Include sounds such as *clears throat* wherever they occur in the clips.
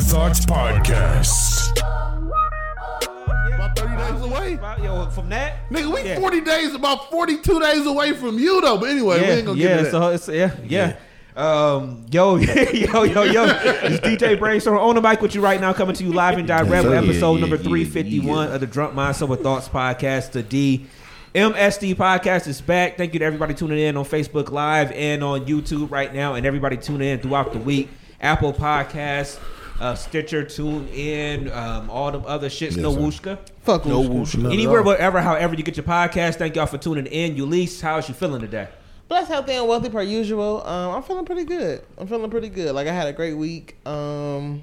Sober Thoughts Podcast. About 30 days away. About- Yo, from that, Nigga, we Yeah. 40 days, about 42 days away from you, though. But anyway, we yeah, ain't gonna yeah, get into that. so it's yeah, yeah. Um, *laughs* yo, yo, yo, yo, it's DJ Brainstorm on the mic with you right now, coming to you live and direct with episode number 351 of the Drunk Mind Sober Thoughts Podcast. The D MSD podcast is back. Thank you to everybody tuning in on Facebook Live and on YouTube right now, and everybody tuning in throughout the week. Apple Podcasts, uh, Stitcher, tune in, um, all the other shits. no sir. wooshka. Fuck No Wooshka. whoosh, Anywhere, wherever, however you get your podcast. Thank y'all for tuning in. Eulise, how's you feeling today? Blessed, healthy, and wealthy per usual. Um, I'm feeling pretty good. I'm feeling pretty good. Like I had a great week. Um,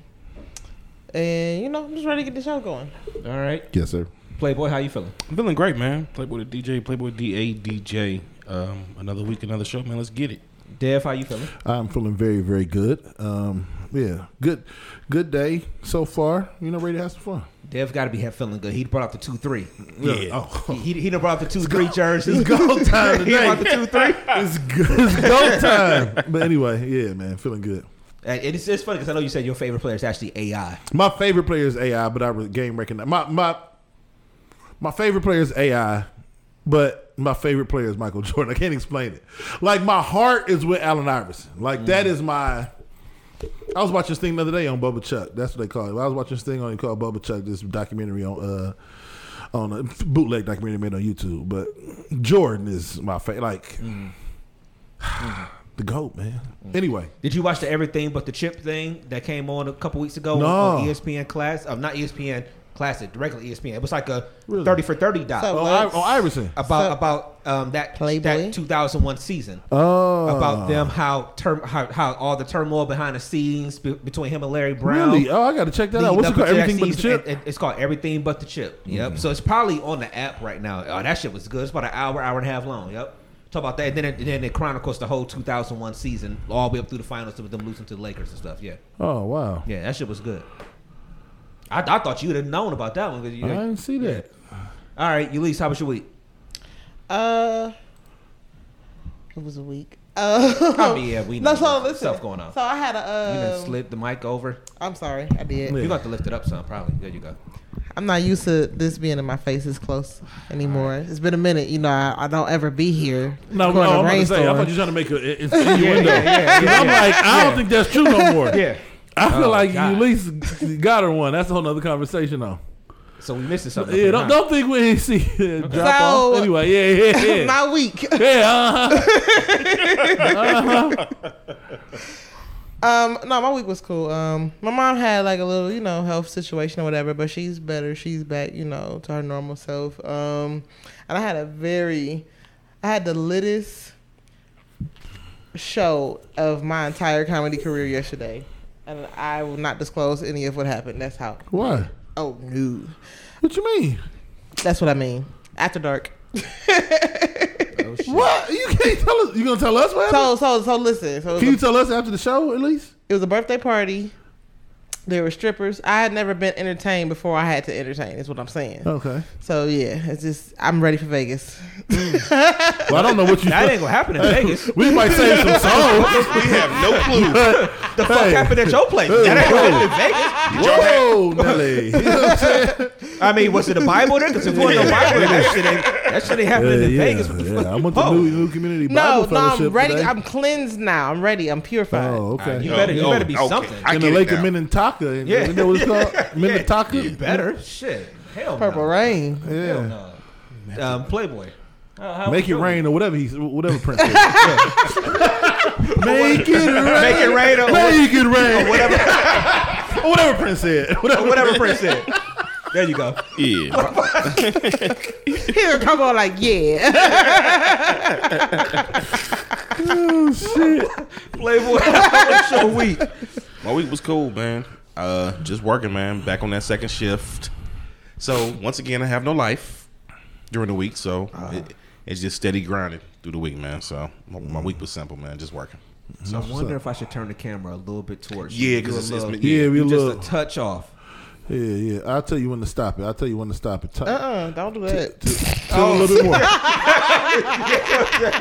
and you know, I'm just ready to get the show going. All right, Yes, sir. Playboy, how you feeling? I'm feeling great, man. Playboy the DJ, Playboy DA DJ. Um, another week, another show, man. Let's get it. Dev, how you feeling? I'm feeling very, very good. Um, yeah, good, good day so far. You know, ready to have some fun. Dev got to be feeling good. He brought out the two three. Yeah. Oh, He he, he done brought out the two three jersey. it's go time *laughs* he brought the two three. it's good. It's go time. But anyway, yeah, man, feeling good. And it's, it's funny because I know you said your favorite player is actually AI. My favorite player is AI, but I re- game recognize my my my favorite player is AI, but my favorite player is Michael Jordan. I can't explain it. Like my heart is with Allen Iverson. Like that mm. is my. I was watching this thing the other day on Bubba Chuck. That's what they call it. I was watching this thing on it called Bubba Chuck. This documentary on uh on a bootleg documentary made on YouTube. But Jordan is my favorite. Like *sighs* the goat, man. Anyway, Did you watch the Everything But the Chip thing that came on a couple weeks ago No. on ESPN Class? Um, not ESPN Classic, the regular ESPN. It was like a Really? thirty for thirty doc So- oh, I, oh Iverson. about So- about um, that Playboy? that two thousand one season. Oh, About them, how, term, how how all the turmoil behind the scenes be, between him and Larry Brown. Really? Oh, I got to check that out. What's it called? Everything but the chip. and- and it's called Everything But the Chip. Yep. So it's probably on the app right now. Oh, that shit was good. It's about an hour, hour and a half long. Yep. Talk about that, and then it, then it chronicles the whole 2001 season, all the way up through the finals with them losing to the Lakers and stuff. Yeah, Oh wow. yeah, that shit was good. I, I thought you would have known about that one. 'cause you, I didn't see that. all right, Eulise, how was your week? Uh, it was a week. Uh, I mean, yeah, we *laughs* know no, so listen. stuff going on. So I had a. You done Um, slid the mic over. I'm sorry, I did. You got to lift it up some, probably. There you go. I'm not used to this being in my face this close anymore. It's been a minute. You know, I, I don't ever be here. No, no, a I'm about to say. I rainstorm. thought you were trying to make a *laughs* it's innuendo. yeah, yeah, yeah, I'm yeah. like, I don't think that's true no more. Yeah. I feel Oh, like God. you at least got her one. That's a whole nother conversation, though. So we missing something. Yeah, up don't, here, huh? don't think we ain't see *laughs* it drop So- off. Anyway, yeah, yeah, yeah. *laughs* my week. *laughs* yeah, uh-huh. Um, no, my week was cool. Um, my mom had like a little, you know, health situation or whatever, but she's better. She's back, you know, to her normal self. Um, and I had a very, I had the littest show of my entire comedy career yesterday, and I will not disclose any of what happened. That's how. What? Oh no, What you mean? that's what I mean. After dark. Oh. What? You can't tell us. You gonna tell us what happened? So so so listen. So Can a- you tell us after the show at least? It was a birthday party. There were strippers. I had never been entertained before I had to entertain, is what I'm saying. Okay. So yeah, it's just I'm ready for Vegas. Mm. *laughs* Well, I don't know what you. That ain't gonna happen in *laughs* Vegas. we might save some *laughs* songs. We have no clue. The fuck Hey. happened at your place? Hey, That ain't whoa. happening in Vegas. Whoa, Nelly. You know what I'm saying? I mean, was it a Bible there? Because if it wasn't a Bible, there, that shit ain't that shit ain't happening in yeah, Vegas. yeah. I went to Oh. new, new community No, Bible no, fellowship I'm ready. today. I'm cleansed now. I'm ready. I'm purified. oh, okay. You better, you Oh, better be okay. something. I in get the it lake of now. Minnetonka. And- Yeah. You know what it's called? *laughs* Minnetonka. You better. Shit. Hell Purple no. rain. Hell Yeah. no. Um, Playboy. How- how Make it doing? rain or whatever he's whatever Prince said. *laughs* Make it rain. Make it rain or Make it rain. whatever, Or whatever Prince said. Whatever. whatever Prince said. There you go. Yeah. He'll come on like, yeah. *laughs* Oh shit. Playboy. What's your week? My week was cool, man. Uh, just working, man. Back on that second shift. So once again, I have no life during the week, so it, it's just steady grinding through the week, man. So my, my week was simple, man. Just working. So, I wonder if I should turn the camera a little bit towards Yeah, you. 'cause Do it's- it's little- been- Yeah, we just look. a touch off. Yeah, yeah. I'll tell you when to stop it. I'll tell you when to stop it. T- Uh-uh, don't do that. Tell a little bit more.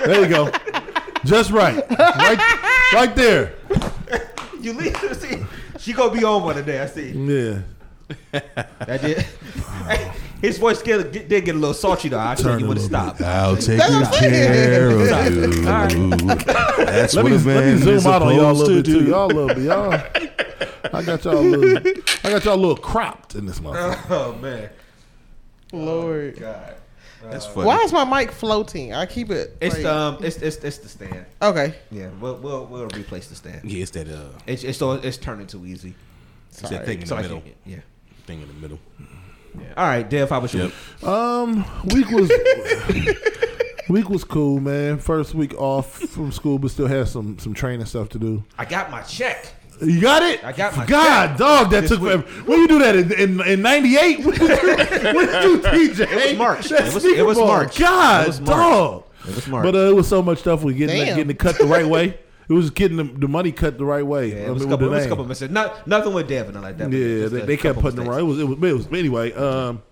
there you go. Just right. Right, right there. You leave. See, she gonna be on one today. I see. Yeah. That did. *laughs* His voice did, did get a little salty though. I tell Turn you a when to stop. I'll take That's what I'm saying. That's Let me, let me zoom out on y'all a little bit too. Y'all a little bit. Y'all. I got y'all a little. I got y'all a little cropped in this motherfucker. Oh man. Lord. Oh, God. That's funny. Why is my mic floating? I keep it. It's like- the um, it's it's it's the stand. okay. Yeah, we'll we'll we'll replace the stand. Yeah, it's that uh, It's it's so it's turning too easy. it's that thing in So the middle. can't- yeah. Thing in the middle. Yeah. All right, Dev, how was your Yep. Um, week was *laughs* week was cool, man. First week off from school, but still had some some training stuff to do. I got my check. You got it? I got my God, check dog, that this took week. forever. When you do that in in, in '98? When did you, when did you TJ? It was March. That It was- sneaker it was. March. God, It was March. dog. It was March. But uh, it was so much stuff with getting that, getting it cut the right way. It was getting the, the money cut the right way. *laughs* Yeah, it was a mean, couple. It was a couple name. mistakes. Not nothing with Dev and nothing like that. Yeah, just they, they kept couple putting them right. It mistakes. was, it was, it was anyway. Um,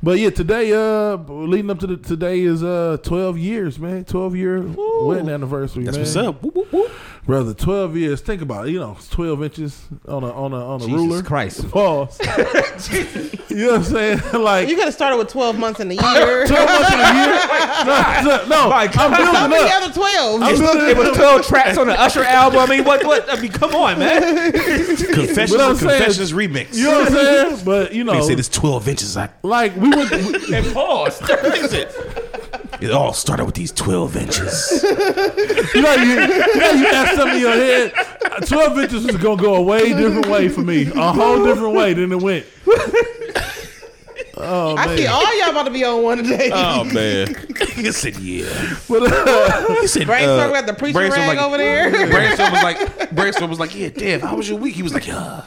but yeah, today, uh, leading up to the, today is uh 12 years, man. 12 year wedding anniversary. That's man. what's up. Whoop, whoop, whoop. Brother. 12 years. Think about it. You know, it's 12 inches on a on a on a Jesus ruler. Christ. *laughs* Pause. *laughs* you know what I'm saying? *laughs* like You could have started with 12 months in the year. 12 months in a year. No, no, no I'm building How many up. other 12? I'm building It was 12 tracks on the Usher album. I mean, what? What? I mean, come on, man. Confessions, What I'm saying- Confessions remix. You know what I'm saying? But you know, They say this 12 inches. I, like we went. And pause. it all started with these 12 inches. *laughs* You know, you, you know, you got something in your head. Uh, Twelve inches is gonna go a way different way for me, a whole different way than it went. Oh I see all y'all about to be on one today. Oh, *laughs* man. he said, yeah. But, uh, He said, Brainstorm got the preacher Brainstorm rag over there. *laughs* Brainstorm was like, Brainstorm was like, yeah, Dev, how was your week? He was like, yeah.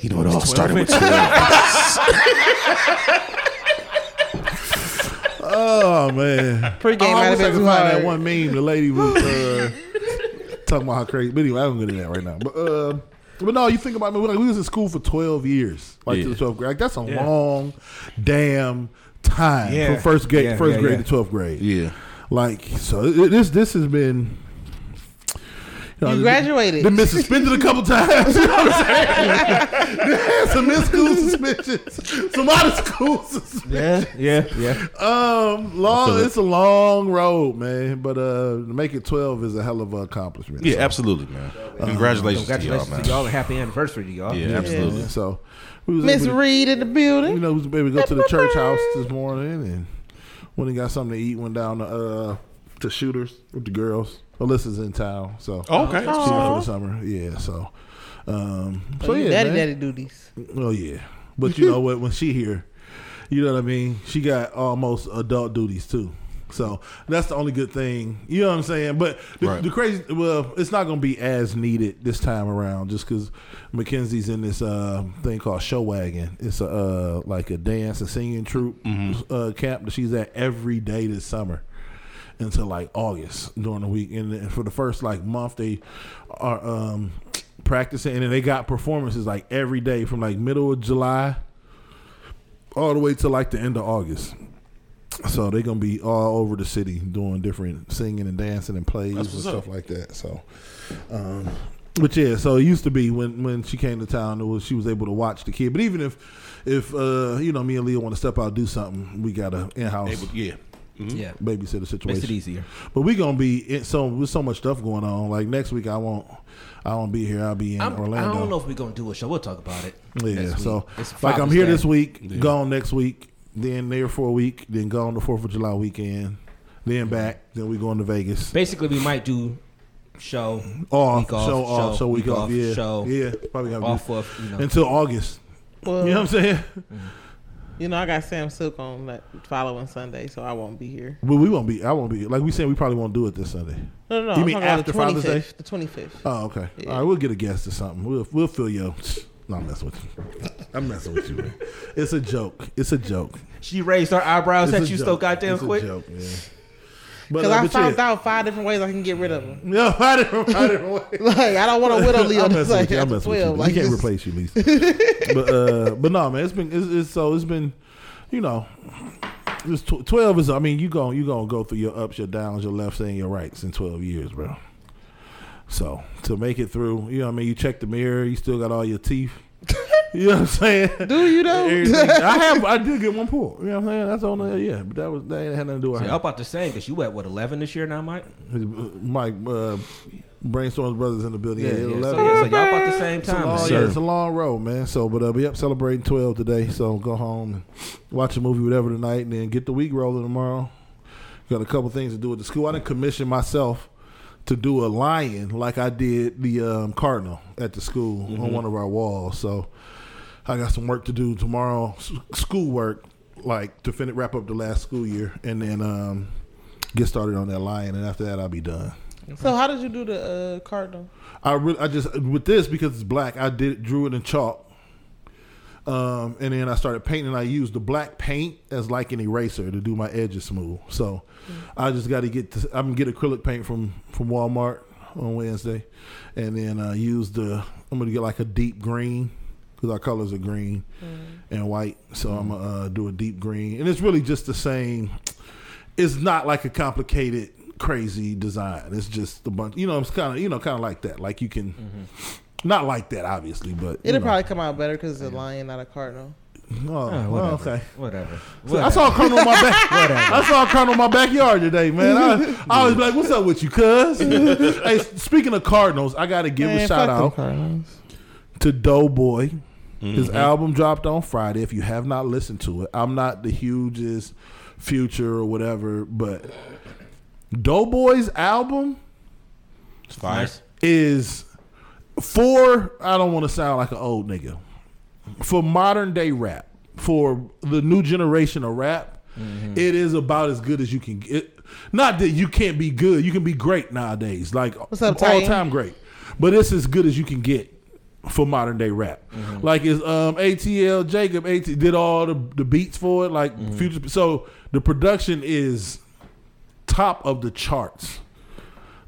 You know, it all started with 12 oh man! Pre-game I might have almost been too find that one meme. The lady was uh, talking about how crazy. But anyway, I don't get into that right now. But uh, but no, you think about it, like, we was in school for twelve years, like to the twelfth grade. Like, that's a Yeah. long damn time Yeah. from first grade, Yeah, first yeah, grade yeah. to twelfth grade. Yeah. Like so, it, this this has been. Know, You graduated. Been been suspended a couple times. *laughs* You know what I'm saying? *laughs* They had some in school suspensions, some out of school suspensions. Yeah, yeah, yeah. Um, long. feel. It's a long road, man. But uh, to make it twelve is a hell of an accomplishment. Yeah, So, absolutely, man. Congratulations, Congratulations to y'all, man. to y'all and happy anniversary to y'all. Yeah, yeah, absolutely. man. So Miss Reed in the building. You know, we was able to go to the church house this morning and when he got something to eat, went down to uh to shooters with the girls. Alyssa's in town, so Oh, okay. she's here for the summer. Yeah, so um, so Oh, yeah, daddy, man. daddy duties. Oh yeah, but you know what? When she here, you know what I mean. She got almost adult duties too. So that's the only good thing. You know what I'm saying? But the, Right. the crazy, well, it's not going to be as needed this time around, just because Mackenzie's in this uh, thing called Show Wagon. It's a uh, like a dance and singing troupe uh, camp that she's at every day this summer until like August during the week. And, then for the first like month, they are um, practicing, and then they got performances like every day from like middle of July all the way to like the end of August. So they're gonna be all over the city doing different singing and dancing and plays and stuff up. like that. So, um, Which yeah, so it used to be when when she came to town, it was she was able to watch the kid. But even if if uh you know me and Leah want to step out and do something, we got a in house Able- yeah. Yeah, babysitter situation. makes it easier. But we gonna be in, so with so much stuff going on. Like next week, I won't I won't be here. I'll be in I'm, I don't know if we're gonna do a show. We'll talk about it. Yeah, so It's like I'm here Day. this week, gone next week, then there for a week, then gone the Fourth of July weekend, then back, then we going to Vegas. Basically, we might do show Off, week off, show off, show week, off, yeah, show yeah, probably gonna off do of you know. until August. Well, You know what I'm saying? Mm-hmm. You know, I got Sam Silk on that following Sunday, so I won't be here. But we won't be. I won't be. Like we said, we probably won't do it this Sunday. No, no, no. You I'm mean after the Father's Day? The 25th. Oh, okay. Yeah. All right, we'll get a guest or something. We'll we'll fill you. *laughs* No, I'm messing with you. *laughs* I'm messing with you, man. It's a joke. It's a joke. she raised her eyebrows It's at you joke. so goddamn it's quick. A joke, yeah. Because uh, I found yeah. out five different ways I can get rid of them. No, I didn't. I didn't. Like, I don't want to widow Leo I'm like you. I'm messing with you. 12. we can't just- replace you, Lisa. *laughs* but uh, but no, man, it's been it's, it's so it's been, you know, this tw- twelve is. I mean, you going you gonna go through your ups, your downs, your lefts, and your rights in twelve years, bro. So to make it through, you know, what I mean, you check the mirror, you still got all your teeth. *laughs* *laughs* You know what I'm saying? Do you though? *laughs* I have. I did get one pull. You know what I'm saying? That's on there. Yeah, but that was that had nothing to do with See, her. I'm about to say because you at what 11 this year now, Mike? Mike, uh, Brainstorms brothers in the building. Yeah, yeah. 11. So, yeah, so y'all about the same It's a time. long, yeah, it's a long road, man. So, but uh, we up celebrating twelve today. So go home and watch a movie, whatever tonight, and then get the week rolling tomorrow. Got a couple things to do at the school. I didn't commission myself to do a lion like I did the um, cardinal at the school on one of our walls. So I got some work to do tomorrow, school work, like to finish wrap up the last school year, and then um, get started on that lion. And after that, I'll be done. So how did you do the uh, cardinal? I really, I just with this because it's black. I did drew it in chalk, um, and then I started painting. I used the black paint as like an eraser to do my edges smooth. So I just got to get. To, I'm gonna get acrylic paint from from Walmart on Wednesday, and then uh, use the. I'm gonna get like a deep green because our colors are green mm. and white. So I'm gonna uh, do a deep green, and it's really just the same. It's not like a complicated, crazy design. It's just a bunch. You know, it's kind of you know kind of like that. Like you can, mm-hmm. not like that obviously, but It'll know. probably come out better because it's a lion, not a cardinal. Oh, Oh, well, okay. Whatever. So I saw a colonel in my back. *laughs* Whatever. I saw a colonel in my backyard today, man. I, I always be *laughs* like, "What's up with you, cuz?" *laughs* hey, speaking of Cardinals, I got to give a shout out to Doe Boy. His mm-hmm. album dropped on Friday. If you have not listened to it, I'm not the hugest future or whatever, but Doe Boy's album It's fire. Is for I don't want to sound like an old nigga. For modern day rap, for the new generation of rap, mm-hmm. it is about as good as you can get. Not that you can't be good, you can be great nowadays. Like What's all time great. But it's as good as you can get for modern day rap. Like it's um ATL Jacob AT did all the, the beats for it, like future so the production is top of the charts.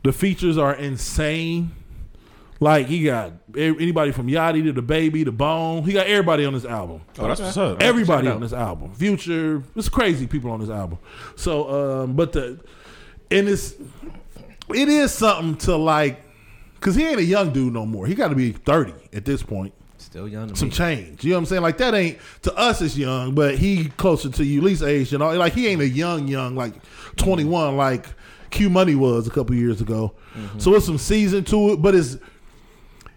The features are insane. Like he got e- anybody from Yachty to the Baby to Bone. He got everybody on this album. Oh, that's what's up. Everybody on this album. Future. It's crazy people on this album. So, um, but the and it's it is something to like because he ain't a young dude no more. He got to be thirty at this point. Still young Some me. change. You know what I'm saying? Like that ain't to us. It's young, but he closer to you, least age. You know, like he ain't a young, young like 21 like Q Money was a couple years ago. Mm-hmm. So it's some season to it, but it's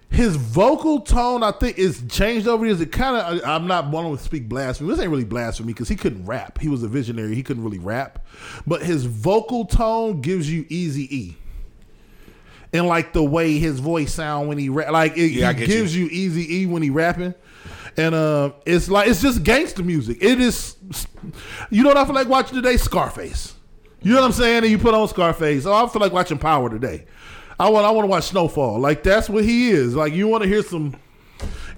his vocal tone, I think, is changed over years. It kind of, I'm not one to speak blasphemy. This ain't really blasphemy because he couldn't rap. He was a visionary. He couldn't really rap. But his vocal tone gives you easy E. And like the way his voice sound when he rap, like it, Yeah, I he get gives you. easy E when he rapping. And uh, it's like it's just gangster music. It is, you know what I feel like watching today? Scarface. You know what I'm saying? And you put on Scarface. Oh, I feel like watching Power today. I want I want to watch Snowfall. Like that's what he is. Like you want to hear some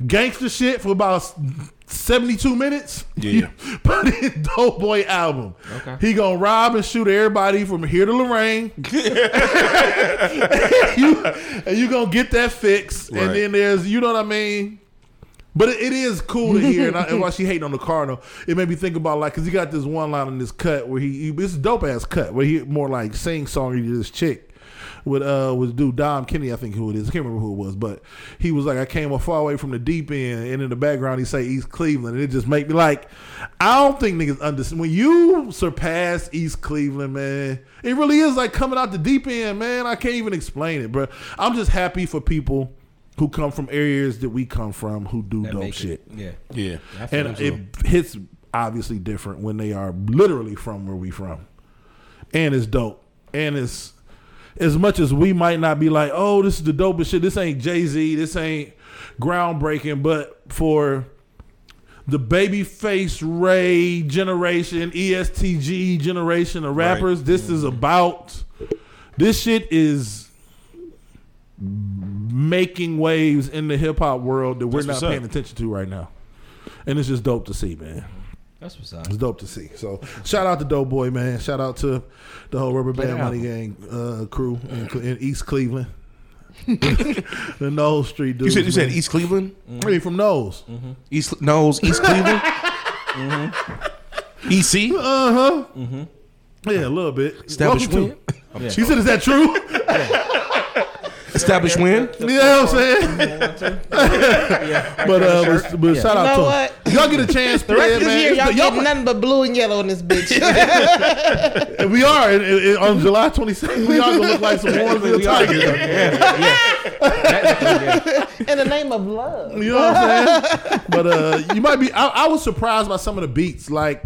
gangster shit for about 72 minutes. Yeah. You *laughs* put in Doe Boy album. Okay. He gonna rob and shoot everybody from here to Lorain. *laughs* *laughs* you, and you gonna get that fix. And then there's you know what I mean. But it, it is cool to hear, and, I, and while she hating on the Cardinal, it made me think about like because he got this one line in this cut where he, he it's a dope ass cut where he more like sing song to this chick, with uh was dude Dom Kenny, I think who it is. I can't remember who it was, but he was like, I came a far away from the deep end, and in the background he say East Cleveland, and it just make me like, I don't think niggas understand when you surpass East Cleveland, man. It really is like coming out the deep end, man. I can't even explain it, bro. I'm just happy for people who come from areas that we come from who do That dope shit. it- Yeah. Yeah. I And you. it hits obviously different when they are literally from where we from. And it's dope. And it's as much as we might not be like, oh, this is the dopest shit. This ain't Jay Z. This ain't groundbreaking. But for the Babyface Ray generation, ESTG generation of rappers, this is about. This shit is making waves in the hip hop world that we're That's not paying attention to right now. And it's just dope to see, man. That's what's up. It's dope to see. So shout out to Dope Boy, man. Shout out to the whole Rubber Band Money Gang uh, crew in, in East Cleveland. *laughs* the Knowles Street dude. You said you said. East Cleveland, Hey, from Knowles. East Knowles, East Cleveland, EC. Uh huh. Yeah, a little bit. Established Welcome win. *laughs* to- She said, "Is that true?" *laughs* Established win. you know what I'm saying? *laughs* but uh, but, but shout out You know to what? him. Y'all get a chance, *laughs* The rest play of this year, y'all the- y'all- getting nothing but blue and yellow in this bitch. *laughs* we are in, in- on July 26th. We are gonna look like some Warrensville We are Tigers. yeah, yeah. Yeah. in the name of love. You know what I'm saying? but uh, you might be. I, I was surprised by some of the beats. Like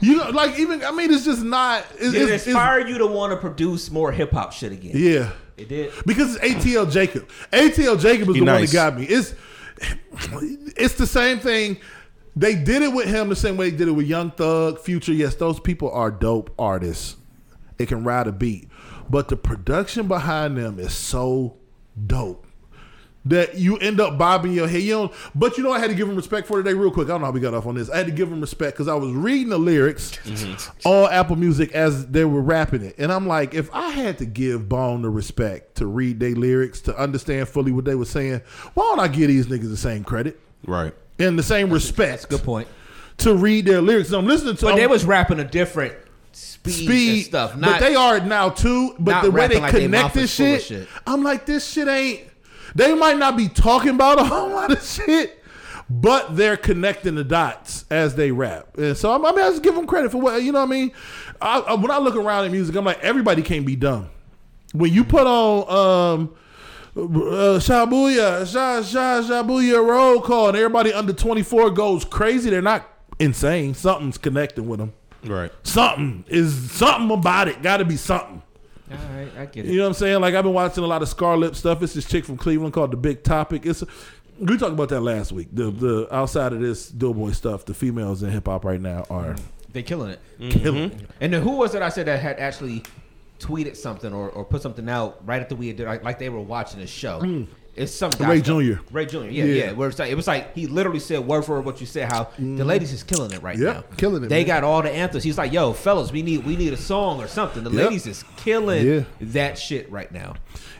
you know, like even. I mean, it's just not. It's, it it's, it's, inspire you to want to produce more hip hop shit again? yeah, It did. because it's ATL Jacob. ATL Jacob is He the one nice. that got me. It's it's the same thing. They did it with him the same way they did it with Young Thug, Future. Yes, those people are dope artists. They can ride a beat, but the production behind them is so dope that you end up bobbing your head. You know, but you know, I had to give him respect for today, real quick. I don't know how we got off on this. I had to give him respect because I was reading the lyrics mm-hmm. on Apple Music as they were rapping it, and I'm like, if I had to give Bone the respect to read their lyrics to understand fully what they were saying, why don't I give these niggas the same credit Right. and the same respect That's a good point. to read their lyrics? So I'm listening to But them they was rapping a different speed, speed and stuff. Not, but they are now too. But the way they rapping like they connect this is full of shit, shit. I'm like, this shit ain't. They might not be talking about a whole lot of *laughs* shit, but they're connecting the dots as they rap. And so I'm, I mean, I just give them credit for what you know. what I mean, I, I- when I look around at music, I'm like, everybody can't be dumb. When you put on um, uh, Shabuya, Sha, Sha, Shabuya roll call, and everybody under 24 goes crazy, they're not insane. Something's connecting with them Right. something is something about it. Got to be something. All right, I get it. You know what I'm saying? Like I've been watching a lot of Scarlett stuff. It's this chick from Cleveland called The Big Topic. It's we talked about that last week. The the outside of this Doe Boy stuff, the females in hip hop right now are mm-hmm. They killing it. Mm-hmm. killing. And then who was it I said that had actually tweeted something or, or put something out right after we did like, like they were watching the show? Mm. It's some guy Ray. Jr.. Ray Jr. Yeah, Yeah. yeah. Where it's like, it was like he literally said word for word what you said. How the ladies is killing it right Yep, now. killing it, They man. got all the anthems. He's like, "Yo, fellas, we need we need a song or something." The Yep. ladies is killing Yeah. that shit right now.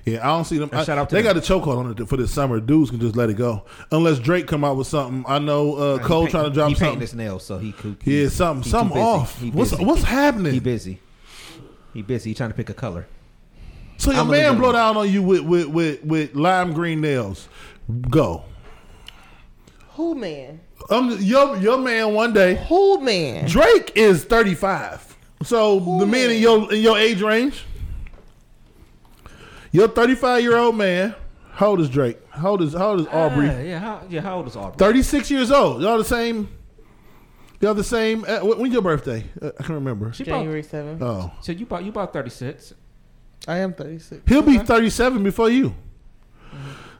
Yeah, I don't see them. I- shout out to they them. got a chokehold on it for this summer. Dudes can just let it go unless Drake come out with something. I know uh, He Cole paint- trying to drop He painting something. his nails, so he could. Yeah, something he something off. What's what's happening? He busy. He busy. He trying to pick a color. So your I'm man leave blow down on you with with with, with lime green nails. Go. Who man? Um, your your man one day. Who man? Drake is 35. So the men in your in your age range. Your 35 year old man. How old is Drake? How old is how old is Aubrey? Ah, yeah, how, yeah. How old is Aubrey? 36 years old. Y'all the same. Y'all the same. Uh, when- when's your birthday? Uh, I can't remember. She January 7th. Oh, so you bought you bought thirty six. I am 36. he'll be 37 before you.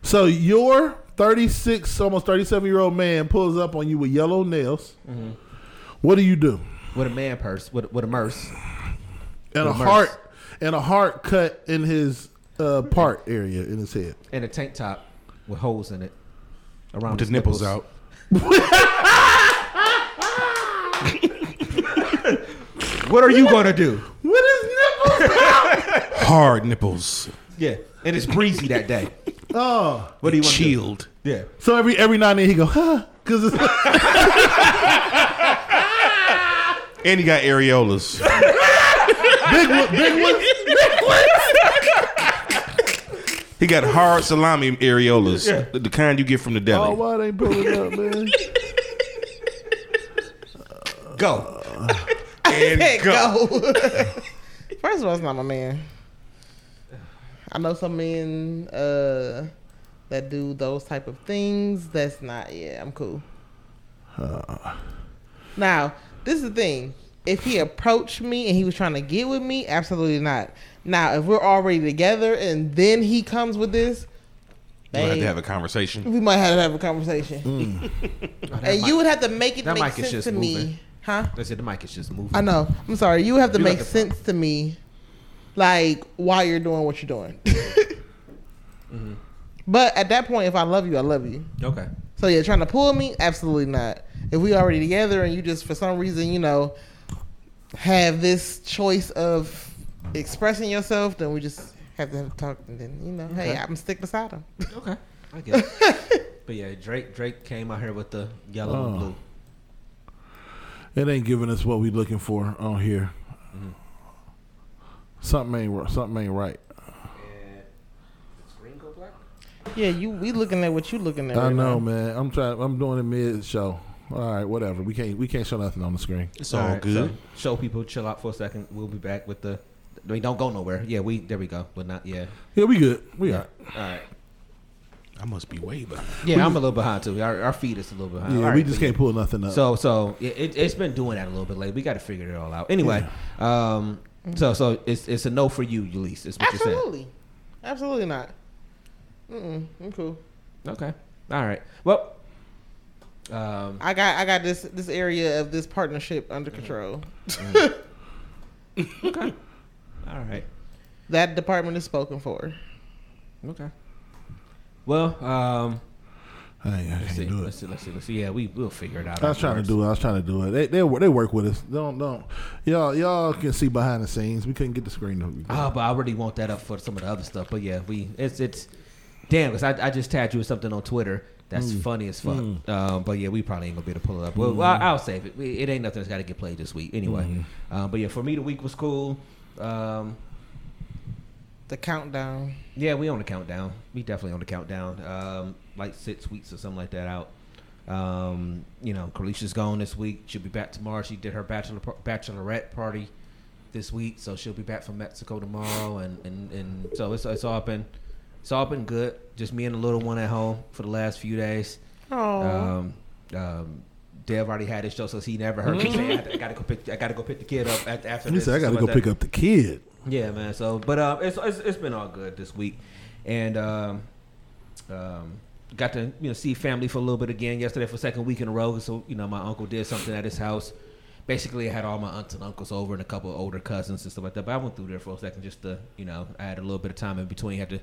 So your 36, almost 37 year old man pulls up on you with yellow nails. What do you do? with a man purse, with with a merce. And a With a heart merce. and a heart cut in his uh, part area in his head. and a tank top with holes in it around With his his nipples out. *laughs* What are you gonna do? With his nipples out. Hard nipples. Yeah, and it's breezy that day. *laughs* Oh, What do you want to? Chilled. Yeah, so every every now and then he go, huh? Because it's *laughs* And he got areolas. *laughs* big one, big one, big one. got hard salami areolas, the, the kind you get from the deli. Oh, why they ain't pulling up, man? Go. and go. go. First of all, it's not my man. I know some men uh, that do those type of things. That's not. Yeah, I'm cool. Now, this is the thing. If he approached me and he was trying to get with me, absolutely not. Now, if we're already together and then he comes with this, You have to have a conversation. we might have to have a conversation. *laughs* and you would have to make it make sense just to me, huh? They said the mic is just moving. I know. I'm sorry. You have to You make got sense to me, like why you're doing what you're doing. Mm-hmm. *laughs* But at that point, if I love you, I love you. Okay. So you're trying to pull me? Absolutely not. If we already together and you just for some reason, you know, have this choice of expressing yourself, then we just have to have a talk. And then you know, hey, I'm stick beside him. Okay. I get it. *laughs* but yeah, Drake Drake came out here with the yellow and Oh. blue. It ain't giving us what we looking for on here. Mm-hmm. Something ain't ri- something ain't right. And the screen go black? Yeah, you. We looking at what you looking at. I right know, now. man. I'm trying. I'm doing a mid show. All right, whatever. We can't. We can't show nothing on the screen. It's all right, good. so show people chill out for a second. We'll be back with the. I mean, don't go nowhere. Yeah, we there we go, but not yeah. Yeah, we good. We all right. All right. I must be way behind. Yeah, I'm a little behind too. Our, our feed is a little behind. Yeah, All we just can't pull nothing up. So so it, it, it's been doing that a little bit late. We got to figure it all out. Anyway, um, so so it's it's a no for you, Eulise. Is what you're Absolutely, absolutely not. Mm-mm, I'm cool. Okay. All right. Well. Um, I got I got this this area of this partnership under Mm. control. okay. *laughs* All right. That department is spoken for. Okay. Well, um, I ain't, I let's can't see. do it. Let's see. Let's see. Let's see. Yeah, we we'll figure it out. I was trying to do it. I was trying to do it. They they they work with us. Don't don't y'all y'all can see behind the scenes. We couldn't get the screen. Oh, but I already want that up for some of the other stuff. But yeah, we it's it's damn because I, I just tagged you with something on Twitter that's Mm. funny as fuck. Um, but yeah, we probably ain't gonna be able to pull it up. Well, well I- I'll save it. It ain't nothing that's got to get played this week anyway. Mm-hmm. Um, but yeah, for me the week was cool. Um, The countdown. yeah, we on the countdown. We definitely on the countdown. Um, like six weeks or something like that out. Um, you know, Carlicia's gone this week. She'll be back tomorrow. She did her bachelor bachelorette party this week, so she'll be back from Mexico tomorrow. And, and, and so it's it's all been it's all been good. Just me and the little one at home for the last few days. Oh, Um, um, Dev already had his show, so he never heard me say, I, I gotta go pick, I gotta go pick the kid up after, after He this. said I got to stuff go like pick that. up the kid. Yeah, man. So, but um, it's, it's it's been all good this week, and um, um, got to you know see family for a little bit again yesterday for second week in a row. So you know my uncle did something at his house. Basically, I had all my aunts and uncles over and a couple of older cousins and stuff like that. But I went through there for a second just to you know I had a little bit of time in between. Had to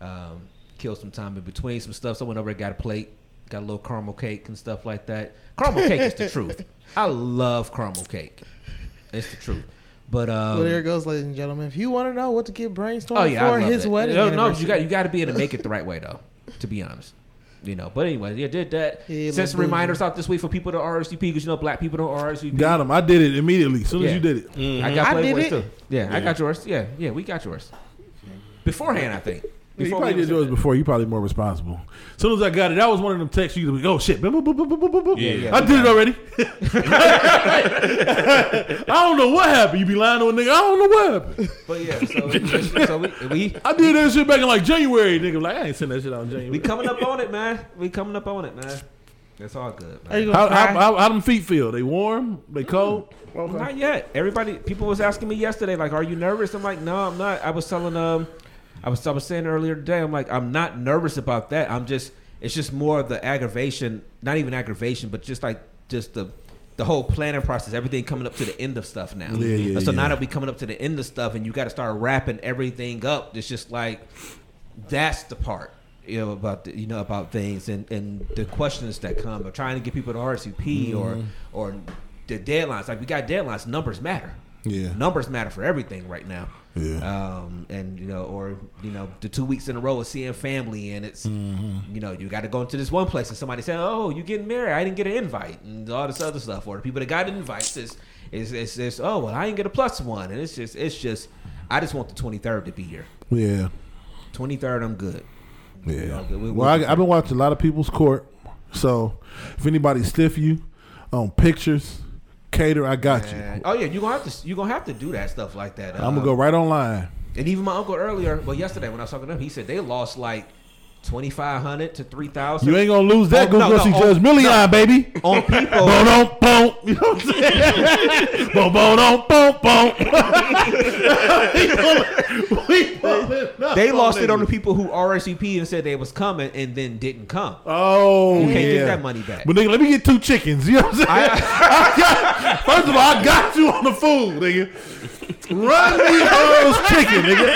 um, kill some time in between some stuff. So I went over and got a plate. Got a little caramel cake and stuff like that. Caramel cake is the truth. *laughs* I love caramel cake. It's the truth. But um, well, there it goes, ladies and gentlemen. If you want to know what to get brainstormed Oh yeah, I for his that. wedding, No, no, you got you got to be able to make it the right way though. To be honest, you know. But anyway, yeah, did that. Yeah, Sent some reminders out this week for people to RSVP because you know black people don't RSVP. Got him. I did it immediately. As soon Yeah. as you did it. I got I did Playboys it. too. Yeah, I got yours. Yeah, yeah, we got yours beforehand. I think. Yeah, you Before probably we did even yours said before. You probably more responsible. As soon as I got it, that was one of them texts. You like, oh shit, boop, boop, boop, boop, boop, boop, boop. Yeah, yeah, I did it already. *laughs* I don't know what happened. You be lying to a nigga. I don't know what happened. But yeah, so, so we, we I did that shit back in like January. Nigga, like I ain't send that shit out in January. we coming up on it, man. We coming up on it, man. It's all good. Man. gonna How, cry? how, how, how them feet feel? They warm? They cold? Not yet. Everybody, people was asking me yesterday, like, "Are you nervous?" I'm like, "No, I'm not." I was telling um, I was I was saying earlier today, I'm like, I'm not nervous about that. I'm just, it's just more of the aggravation, not even aggravation, but just like just the the whole planning process, everything coming up to the end of stuff now. Yeah, yeah, so now that we coming up to the end of stuff, and you got to start wrapping everything up. It's just like that's the part you know about the, you know about things and and the questions that come of trying to get people to RSVP or Mm-hmm. or the deadlines. Like we got deadlines. Numbers matter. Yeah. Numbers matter for everything right now. Yeah. Um, and you know, or you know, the two weeks in a row of seeing family, and it's Mm-hmm. you know, you got to go into this one place, and somebody said, "Oh, you getting married? I didn't get an invite," and all this other stuff. Or the people that got invites is is is, is oh well, I didn't get a plus one, and it's just it's just I just want the twenty third to be here. Yeah. Twenty third, I'm good. Yeah. Okay, we- well, I, I've been watching a lot of people's court. So if anybody stiff you on pictures, cater, I got you. Oh yeah, you gonna have to you gonna have to do that stuff like that. I'm gonna Uh, go right online. And even my uncle earlier, well, yesterday when I was talking to him, he said they lost like twenty five hundred to three thousand. You ain't gonna lose that. Oh, Go no, go no, see oh, Judge Milian, no. baby. on people. Boom, boom, boom. You know what I'm saying? boom, boom, boom, boom, boom. We pulling up They lost it on the people who RSVP and said they was coming and then didn't come. Oh, You can't yeah. get that money back. But nigga, let me get two chickens. You know what I'm saying? *laughs* I got- first of all, I got you on the food, nigga. Run me Earl's chicken, nigga.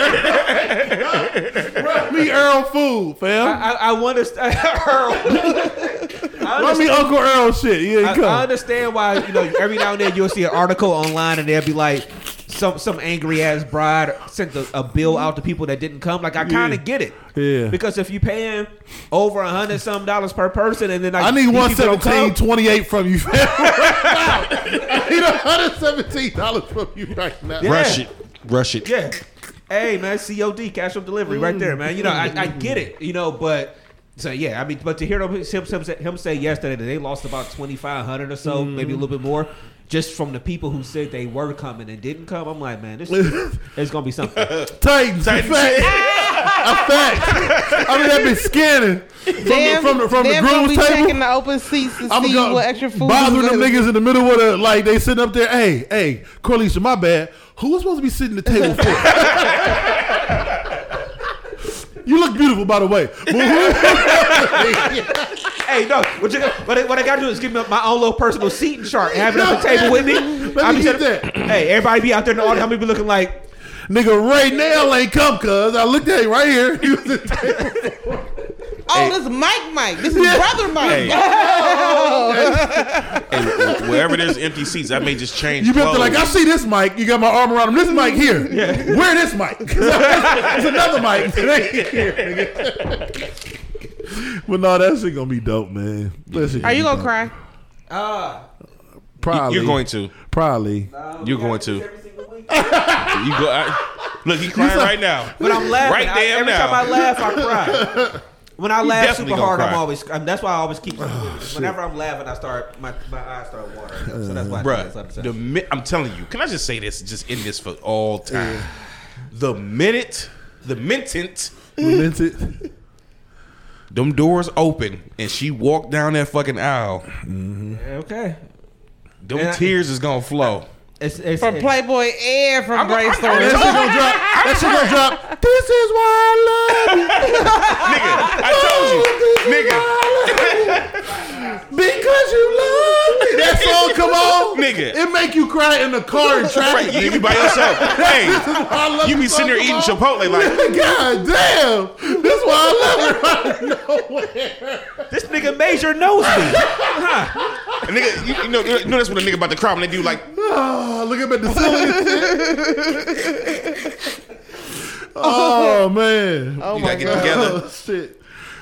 Run me Earl food, fam. I, I want to. *laughs* I Run me Uncle Earl shit. He ain't I, come. I understand why you know every now and then you'll see an article online and they'll be like some some angry ass bride sent a, a bill out to people that didn't come. Like I kind of Yeah. get it. Yeah. Because if you paying over a hundred some dollars per person and then like, I need these one people don't seventeen come, twenty eight from you. *laughs* I need hundred seventeen dollars from you right now. Yeah. Rush it. Rush it. Yeah. Hey man, COD cash on delivery right there, man. You know, I, I mm. get it. You know, but so yeah, I mean, but to hear him, him, him, say- him say yesterday that they lost about twenty five hundred or so, maybe a mm-hmm. little bit more, just from the people who said they were coming and didn't come. I'm like, man, this *laughs* it's gonna be something. *laughs* Titans, a fact. a fact. I mean, that be scanning from Damn, the, from the, from the damn gonna groom's be table. checking the open seats to I'm see gonna what extra food. bothering is them niggas in the middle of the like they sitting up there. Hey, hey, Corlisha, my bad. Who was supposed to be sitting at the table for? *laughs* you look beautiful, by the way. But who- hey, no, what, you, what, I, what I gotta do is give me my own little personal seating chart and have it on the table with me. Let I me be get that. Hey, everybody be out there in the audience. How many be looking like? Nigga, Ray Nail ain't come, cuz I looked at him right here. He was at the table. Oh, this is Mike Mike. This is brother Mike. Hey. *laughs* And wh- wherever there's empty seats, I may just change. You better clothes. like, I see this Mike. You got my arm around him. This Mike here. Yeah. Where this Mike? *laughs* It's another Mike. *laughs* It ain't here, nigga. But no, that shit gonna be dope, man. That shit Are you gonna dope. cry? Ah, Probably. You're going to. Probably. You're going to. *laughs* You go. I, look, he crying right now. *laughs* But I'm laughing. Right I- damn every now. time I laugh, I cry. *laughs* When I laugh definitely super gonna hard, I'm cry. always. I'm, that's why I always keep. *sighs* whenever I'm laughing, I start my, my eyes start watering. So that's why. I do this Bruh, stuff. the mi- I'm telling you, can I just say this? Just in this for all time. The minute, the minute, Meant it. Them doors open and she walked down that fucking aisle, mm-hmm. okay. them And I- tears is gonna flow. It's, it's, From it's- Playboy and from I'm- I'm- That shit gonna drop. That shit gonna drop. This is why I love you. Nigga, I told you, oh, nigga, You. Because you love me. That song come on. Nigga. It make you cry in the car in traffic. right? You be by yourself. Hey, This is why I love you be the sitting there eating on. Chipotle like, God damn. This is why I love her out of nowhere. this nigga Major knows me. Huh. and nigga, you, you know, you know that's when a nigga about to cry when they do like, *sighs* oh, Ah, *laughs* *laughs* oh, look up at the ceiling. oh man. Oh you my gotta get god. together. *laughs* Oh shit.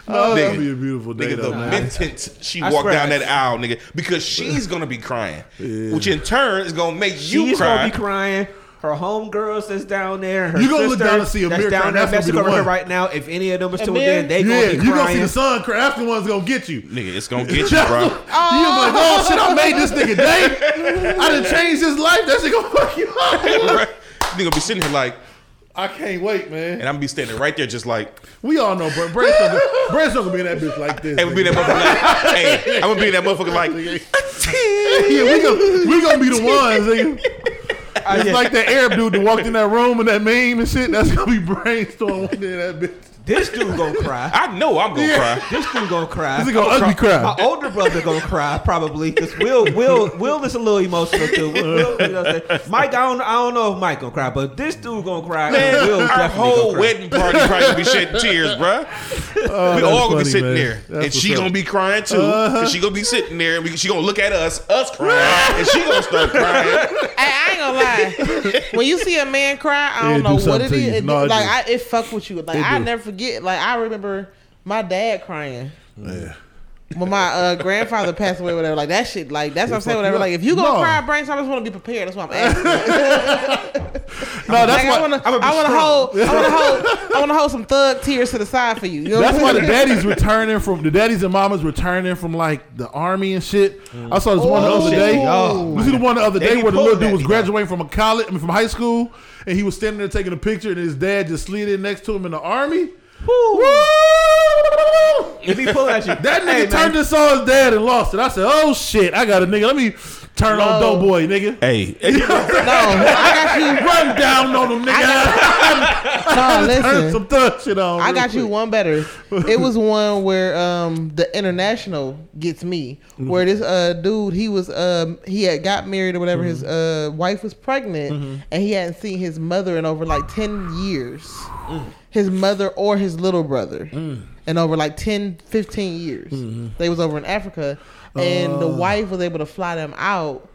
Oh. Oh, no, that'll be a beautiful day Nigga, though, the man. minute she I walked down that aisle, nigga, because she's gonna be crying, which in turn is gonna make you She's cry. She's gonna be crying. Her homegirls that's down there. Her You gonna look down and see that's Amir down there that's gonna messing the her right now. If any of them is tuned Amir? in, they Yeah, gonna be you gonna see the sun cry. That's the one's gonna get you. Nigga, it's gonna get *laughs* you, bro. You gonna like, oh shit, I made this nigga day. I done changed his life. That shit gonna fuck you up. *laughs* Bruh. Nigga be sitting here like, I can't wait, man. and I'm gonna be standing right there, just like, We all know, bro. Brand's gonna, Brand's gonna be in that bitch like this. hey, we be in that motherfucker. Like, hey, I'm gonna be in that motherfucker like, *laughs* yeah, we gonna we gonna be the ones. Nigga. It's like that Arab dude that walked in that room and that meme and shit. That's gonna be brainstorm in that bitch. This dude gonna *laughs* cry. I know I'm gonna Yeah. cry. This dude gonna cry. This nigga gonna ugly cry. My older brother gonna cry probably because Will Will Will is a little emotional too. Will, Will, you know what I'm saying? Mike, I don't I don't know if Mike gonna cry, but this dude gonna cry. Man, and Will our whole cry. wedding party probably gonna be shedding tears, bruh. Oh, we all gonna funny, be sitting man. there, That's and she up. gonna be crying too. And uh-huh. she gonna be sitting there, and we- she gonna look at us, us crying, *laughs* and she gonna start crying. Hey, I ain't gonna lie. When you see a man cry, I don't It do know what it is. it to you. is. It, No, it like. I, it fuck with you. Like I never forget. Like I remember my dad crying. Yeah. when my uh, grandfather passed away, whatever, like that shit, like that's what I'm saying, whatever. Like if you gonna No. cry brain, so I just want to be prepared. That's what I'm asking. *laughs* *laughs* No, that's like, I why. want to, I'ma I want to hold, I want to hold, I want to hold some thug tears to the side for you. you know That's why the saying? daddies returning from the daddies and mamas returning from like the army and shit. I saw this one the Oh, other shit. day. Oh, you see the one the other day where the little dude was nigga. graduating from a college, I mean, from high school, and he was standing there taking a picture, and his dad just slid in next to him in the army. Woo! If he pull at you, *laughs* That nigga hey, man, turned and saw his dad and lost it. I said, "Oh shit, I got a nigga. Let me turn on Doe Boy, nigga. Hey, *laughs* No, I got you. Run down on him, nigga. *laughs* No, Turn listen. some thug shit on. I real got you one better. It was one where um the international gets me. Where this uh dude he was um he had got married or whatever. His uh wife was pregnant and he hadn't seen his mother in over like ten years. His mother or his little brher mm. And over like 10, 15 years. Mm-hmm. They was over in Africa and the oh. wife was able to fly them out.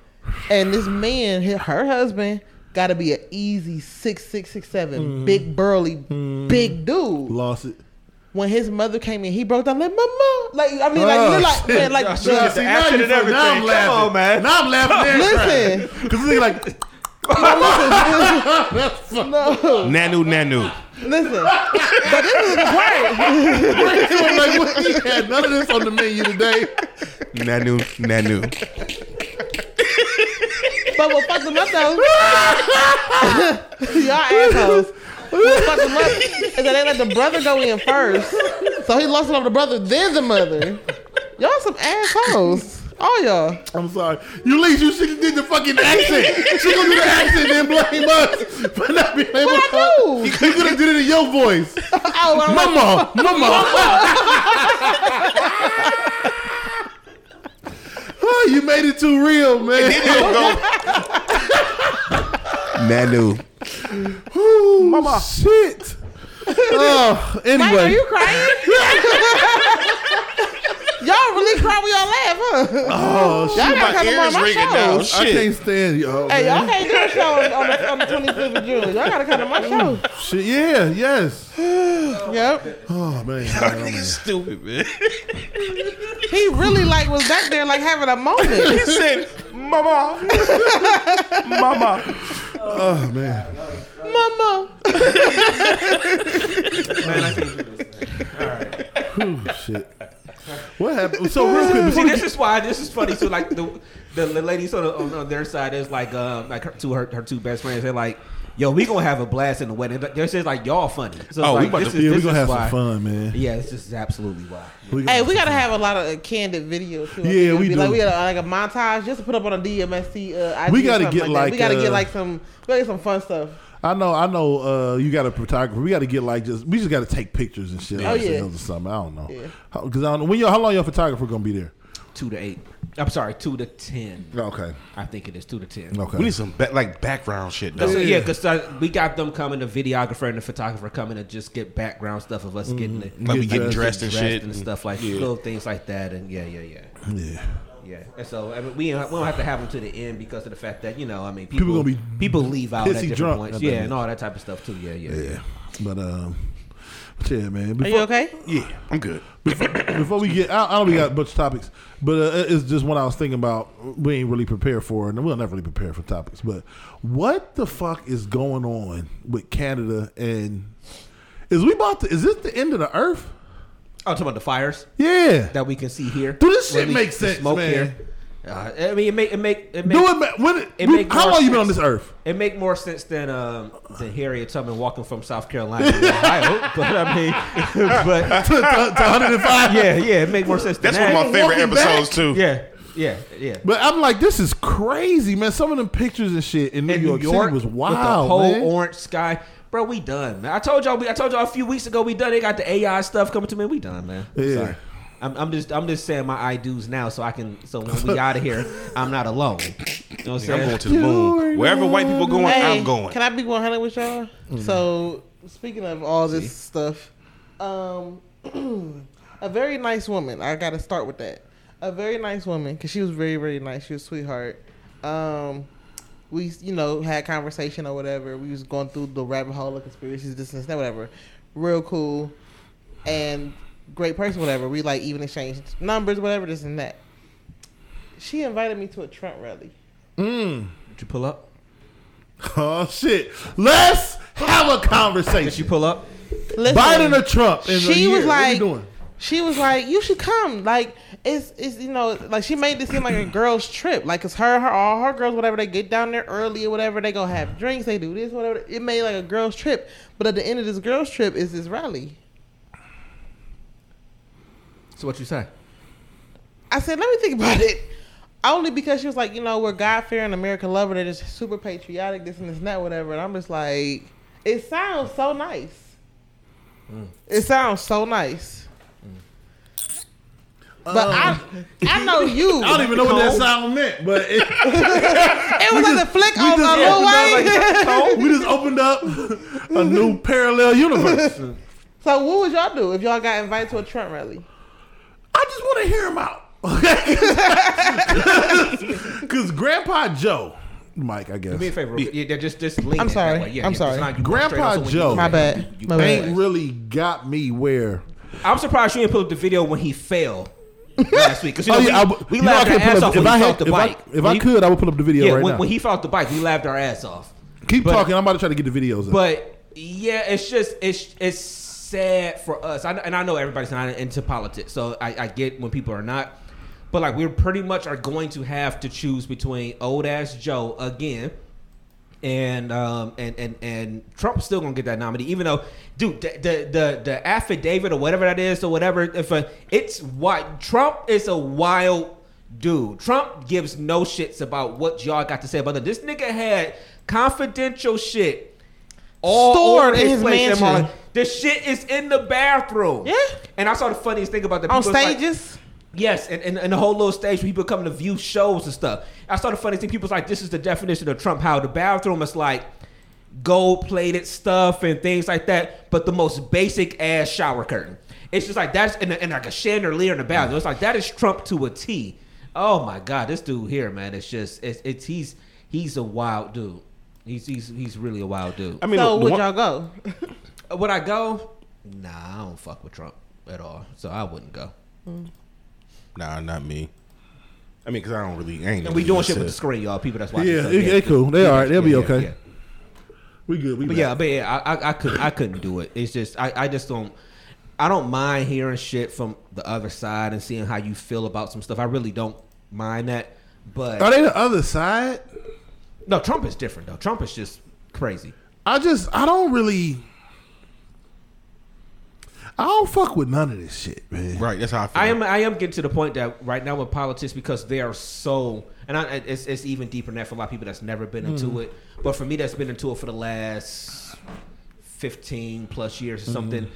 And this man, hi- her husband, got to be an easy six six six seven, mm-hmm. big burly, mm-hmm. big dude Lost it. when his mother came in, he broke down like mama. Like I mean, like Oh, you like shit. man, like Yeah, the- shit. The now action you and feel- now I'm everything. Come laughing. on, man. Now I'm laughing. *laughs* and Listen. *laughs* crying. Because nigga like, no, Nanu, Nanu. Listen. But this is the part. like what, he had none of this on the menu today. Nanu, Nanu. But what fucked him up though? *laughs* Y'all assholes. What fucked him up is that they let the brother go in first, so he lost it on the brother, then the mother. Y'all some assholes. Oh, All y'all. I'm sorry. You least you should have did the fucking accent. She gonna do the accent and blame us for not being able What to. I do? You could have did it in your voice. *laughs* Oh, I'm like, Mama, mama. *laughs* oh, you made it too real, man. Nanu. *laughs* Mama. Shit. Oh, Mike, are you crying? Y'all really cry when y'all laugh, huh? Oh, *laughs* shit. Y'all gotta come ears on my ringing shows. I Shit. can't stand oh, y'all. Hey, man. y'all can't do a show on, on, the, on the 25th of June. Y'all gotta come to my show. Shit, yeah, yes. *sighs* Yep. Oh man. Oh, Nigga stupid, man. He really like was back there like having a moment. He said, Mama. *laughs* Mama. Oh man. Mama. Ooh, shit. What happened? So real quick, See, this is why this is funny. So, like the the, the ladies on, the, on, on their side is like um like her two her, her two best friends. They're like, yo, we gonna have a blast in the wedding. They're saying like y'all funny. So Oh, we like, about this to- is, yeah, this we gonna have why. some fun, man. Yeah, this is absolutely why. We Hey, we gotta fun. have a lot of uh, candid videos too. Yeah, It'll we be do. Like we got like a montage just to put up on a DMST. Uh, IG We gotta something get, that. like, we gotta uh, get like some we gotta get some fun stuff. I know, I know. Uh, you got a photographer. We got to get like just. We just got to take pictures and shit. Oh, like yeah. or something. I don't know. Yeah. Because I don't know when you how long your photographer gonna be there? Two to eight. I'm sorry, two to ten. Okay. I think it is two to ten. Okay. We need some ba- like background shit, though. So, yeah, because uh, we got them coming, the videographer and the photographer coming to just get background stuff of us getting it, Like we getting dressed dressed and dressed shit. and stuff like little things like that, and yeah, yeah, yeah. yeah. Yeah, and so I mean, we, we don't have to have them to the end because of the fact that you know, I mean, people, People gonna be people leave out at different drunk points, yeah, and all that type of stuff too. Yeah, yeah, yeah. Yeah. But um, yeah, man. Are you okay? Yeah, I'm good. before we get, I, I know we got a bunch of topics, but uh, it's just one I was thinking about. We ain't really prepared for, and we'll never really prepare for topics. But what the fuck is going on with Canada? And is we about to? Is this the end of the earth? Oh, talking about the fires Yeah. that we can see here. Do this shit make sense, smoke man? Here. Uh, I mean, it make it make it make, Do it, man. When, it we- make how more long you been on this earth? It make more sense than um than Harriet Tubman walking from South Carolina to Ohio. *laughs* But I mean, *laughs* but *laughs* to, to 105. yeah, yeah, it make more sense. That's than one of my favorite Walking back? episodes too. Yeah, yeah, yeah. But I'm like, this is crazy, man. Some of them pictures and shit in New, in York, New York City was with the wild, whole man. orange sky. Bro, we done, man. I told y'all, we, I told y'all a few weeks ago, we done. They got the AI stuff coming to me. We done, man. Yeah. Sorry. I'm, I'm just, I'm just saying my I do's now, so I can, so when we out of here, *laughs* I'm not alone. You know what I'm I'm saying? going to the moon. Wherever white people going, Hey, I'm going. Can I be 100 with y'all? Mm-hmm. So, speaking of all this stuff, um, *clears throat* a very nice woman. I got to start with that. A very nice woman because she was very, very nice. She was a sweetheart. Um, we, you know, had conversation or whatever. We was going through the rabbit hole of conspiracies, this and that, whatever. Real cool. And great person, whatever. We like even exchanged numbers, whatever, this and that. She invited me to a Trump rally. Mm. Did you pull up? *laughs* Oh shit! Let's have a conversation. Did you pull up? Listen, Biden or Trump? In a she year. was What we like, doing? she was like, you should come. Like it's it's you know like she made this seem like a girls trip. Like it's her her all her girls whatever they get down there early or whatever they go have drinks they do this whatever it made like a girls trip. But at the end of this girls trip is this rally. So what you say? I said, let me think about it. Only because she was like, you know, we're God fearing American lover. They're just super patriotic, this and this and that, whatever. And I'm just like, it sounds so nice. Mm. It sounds so nice. But I, um, I know you. I don't even know what that sound meant, but it, *laughs* It was like a flick we on just a little opened up way. *laughs* we just opened up a new parallel universe. so what would y'all do if y'all got invited to a Trump rally? I just want to hear him out. *laughs* Because Grandpa Joe, Mike, I guess, Do me a favor. Yeah, yeah, just just lean I'm sorry. Yeah, I'm yeah, sorry. it's not Grandpa straight up, so when you- Joe. My bad. You- My bad. ain't really got me where. I'm surprised you didn't pull up the video when he fell last week. Because oh, you know, oh, yeah, we, we you know laughed our ass up. off If when I he had, the if I, bike. if When I he- could, I would pull up the video yeah, right when, now. when he fell off the bike, we laughed our ass off. Keep but- talking. I'm about to try to get the videos. Up. But yeah, it's just it's it's sad for us. I, and I know everybody's not into politics, so I, I get when people are not. But like, we pretty much are going to have to choose between old ass Joe again. And um and and and Trump's still gonna get that nominee, even though, dude, the the the, the affidavit or whatever that is or whatever, if a, it's what Trump is a wild dude. Trump gives no shits about what y'all got to say about it. This nigga had confidential shit all Stored in his mansion. The shit is in the bathroom. Yeah. And I saw the funniest thing about the On it's like- stages. Yes, and, and, and the whole little stage where people come to view shows and stuff. I saw the funniest thing. People's like, this is the definition of Trump. How the bathroom is like gold plated stuff and things like that, but the most basic ass shower curtain. It's just like that's and, and like a chandelier in the bathroom. It's like that is Trump to a T. Oh my god, this dude here, man, it's just it's, it's he's he's a wild dude. He's he's he's really a wild dude. I mean, so the- the would one- y'all go? Would I go? Nah, I don't fuck with Trump at all, so I wouldn't go. Mm. Nah, not me. I mean, because I don't really. I ain't And we doing shit with the screen, y'all. People that's watching. Yeah, so, they- they cool. They all right. They'll be okay. we good. We But back. yeah, but yeah, I, I, I couldn't, I couldn't do it. It's just, I, I just don't, I don't mind hearing shit from the other side and seeing how you feel about some stuff. I really don't mind that. But Are they the other side? no, Trump is different though. Trump is just crazy. I just I don't really. I don't fuck with none of this shit, man. Right, that's how I feel. I am, I am getting to the point that right now with politics because they are so, and I, it's, it's even deeper than that for a lot of people that's never been into Mm-hmm. it. But for me, that's been into it for the last fifteen plus years or something. Mm-hmm.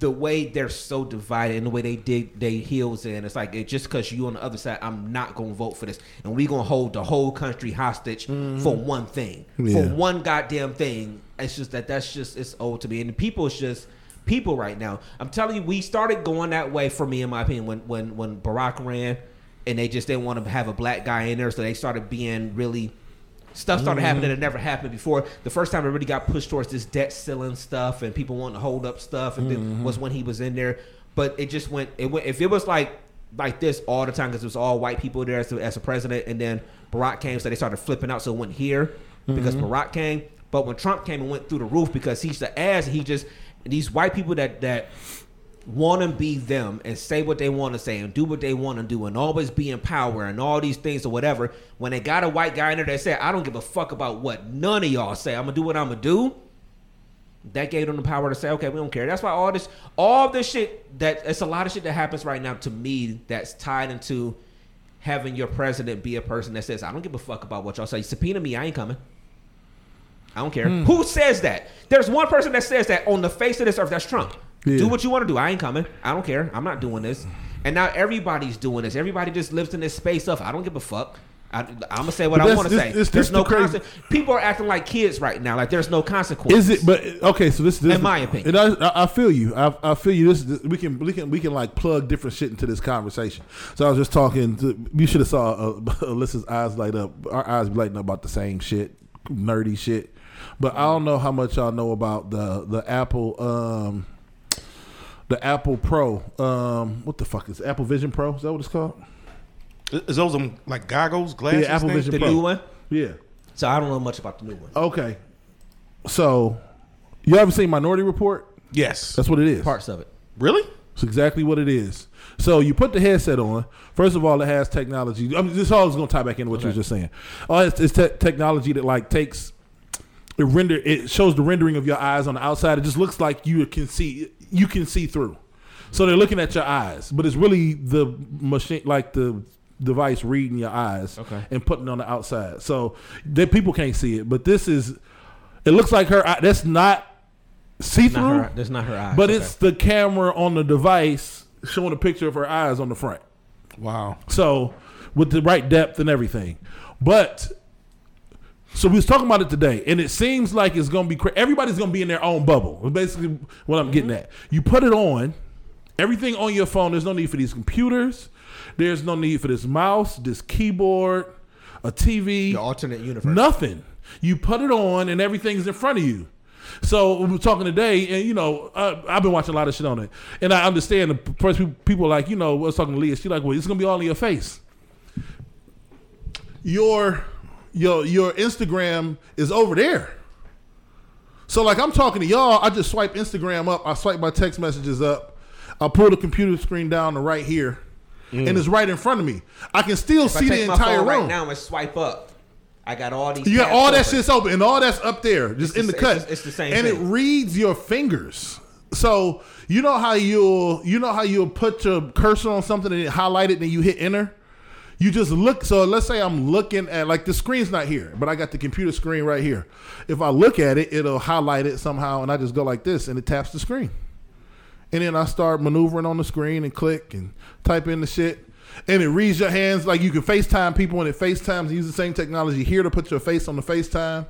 The way they're so divided and the way they dig they heels in, it's like it, just because you on the other side, I'm not gonna vote for this, and we gonna hold the whole country hostage for one thing. Yeah. for one goddamn thing. It's just that that's just it's old to me, and people is just people right now. I'm telling you, we started going that way for me, in my opinion, when when when Barack ran, and they just didn't want to have a black guy in there, so they started being really stuff started mm-hmm. happening that never happened before. The first time it really got pushed towards this debt ceiling stuff and people wanting to hold up stuff, and then mm-hmm. was when he was in there. But it just went. It went. If it was like like this all the time because it was all white people there as a, as a president, and then Barack came, so they started flipping out. So it went here because mm-hmm. Barack came. But when Trump came and went through the roof because he's the ass, and he just these white people that that want to be them and say what they want to say and do what they want to do and always be in power and all these things or whatever. When they got a white guy in there that said, "I don't give a fuck about what none of y'all say. I'm gonna do what I'm gonna do." That gave them the power to say, "Okay, we don't care." That's why all this, all this shit that it's a lot of shit that happens right now to me that's tied into having your president be a person that says, "I don't give a fuck about what y'all say. Subpoena me, I ain't coming." I don't care. Who says that? There's one person that says that on the face of this earth. That's Trump. Yeah. Do what you want to do. I ain't coming. I don't care. I'm not doing this. And now everybody's doing this. Everybody just lives in this space of I don't give a fuck. I, I'm gonna say what I want to say. this- there's no the crazy- conse- People are acting like kids right now. Like there's no consequence. Is it? But okay, so this, this In my opinion. and I, I I feel you. I, I feel you. This, this we can we can we can like plug different shit into this conversation. So I was just talking. To, you should have saw uh, *laughs* Alyssa's eyes light up. Our eyes lighting up about the same shit, nerdy shit. But I don't know how much y'all know about the the Apple um the Apple Pro. Um, what the fuck is it? Apple Vision Pro? Is that what it's called? Is those them like goggles, glasses? Yeah, Apple thing? Vision The Pro. new one. Yeah. So I don't know much about the new one. Okay. So, you ever seen Minority Report? Yes. That's what it is. Parts of it. Really? It's exactly what it is. So you put the headset on. First of all, it has technology. I mean, this all is going to tie back into what you were just saying. Oh, it's, it's te- technology that like takes it render. It shows the rendering of your eyes on the outside. It just looks like you can see. You can see through. So they're looking at your eyes, but it's really the machine, like the device reading your eyes Okay. and putting it on the outside. So that people can't see it, but this is. It looks like her. eye- That's not see through. her, that's not her eyes. But Okay. it's the camera on the device showing a picture of her eyes on the front. Wow. So with the right depth and everything. But so we was talking about it today, and it seems like it's gonna be cra- everybody's gonna be in their own bubble. Basically what I'm getting at. You put it on, everything on your phone. There's no need for these computers. There's no need for this mouse, this keyboard, a TV. the alternate universe. Nothing. You put it on and everything's in front of you. So we were talking today, and you know, uh, I've been watching a lot of shit on it, and I understand the first people, people like, you know, I was talking to Leah. She like, well, it's gonna be all in your face. Your your your Instagram is over there. So like I'm talking to y'all, I just swipe Instagram up, I swipe my text messages up, I pull the computer screen down to right here, and mm. it's right in front of me. I can still If I see take the my entire phone room. right now and swipe up, I got all these. You got all that open. shit's open, and all that's up there, just It's in the the cut. it's- it's the same and it reads your fingers. So you know how you'll you know how you'll put your cursor on something and it highlight it, and then you hit enter. You just look. So let's say I'm looking at like the screen's not here, but I got the computer screen right here. If I look at it, it'll highlight it somehow, and I just go like this, and it taps the screen. And then I start maneuvering on the screen and click and type in the shit. And it reads your hands like you can FaceTime people and it FaceTimes and use the same technology here to put your face on the FaceTime.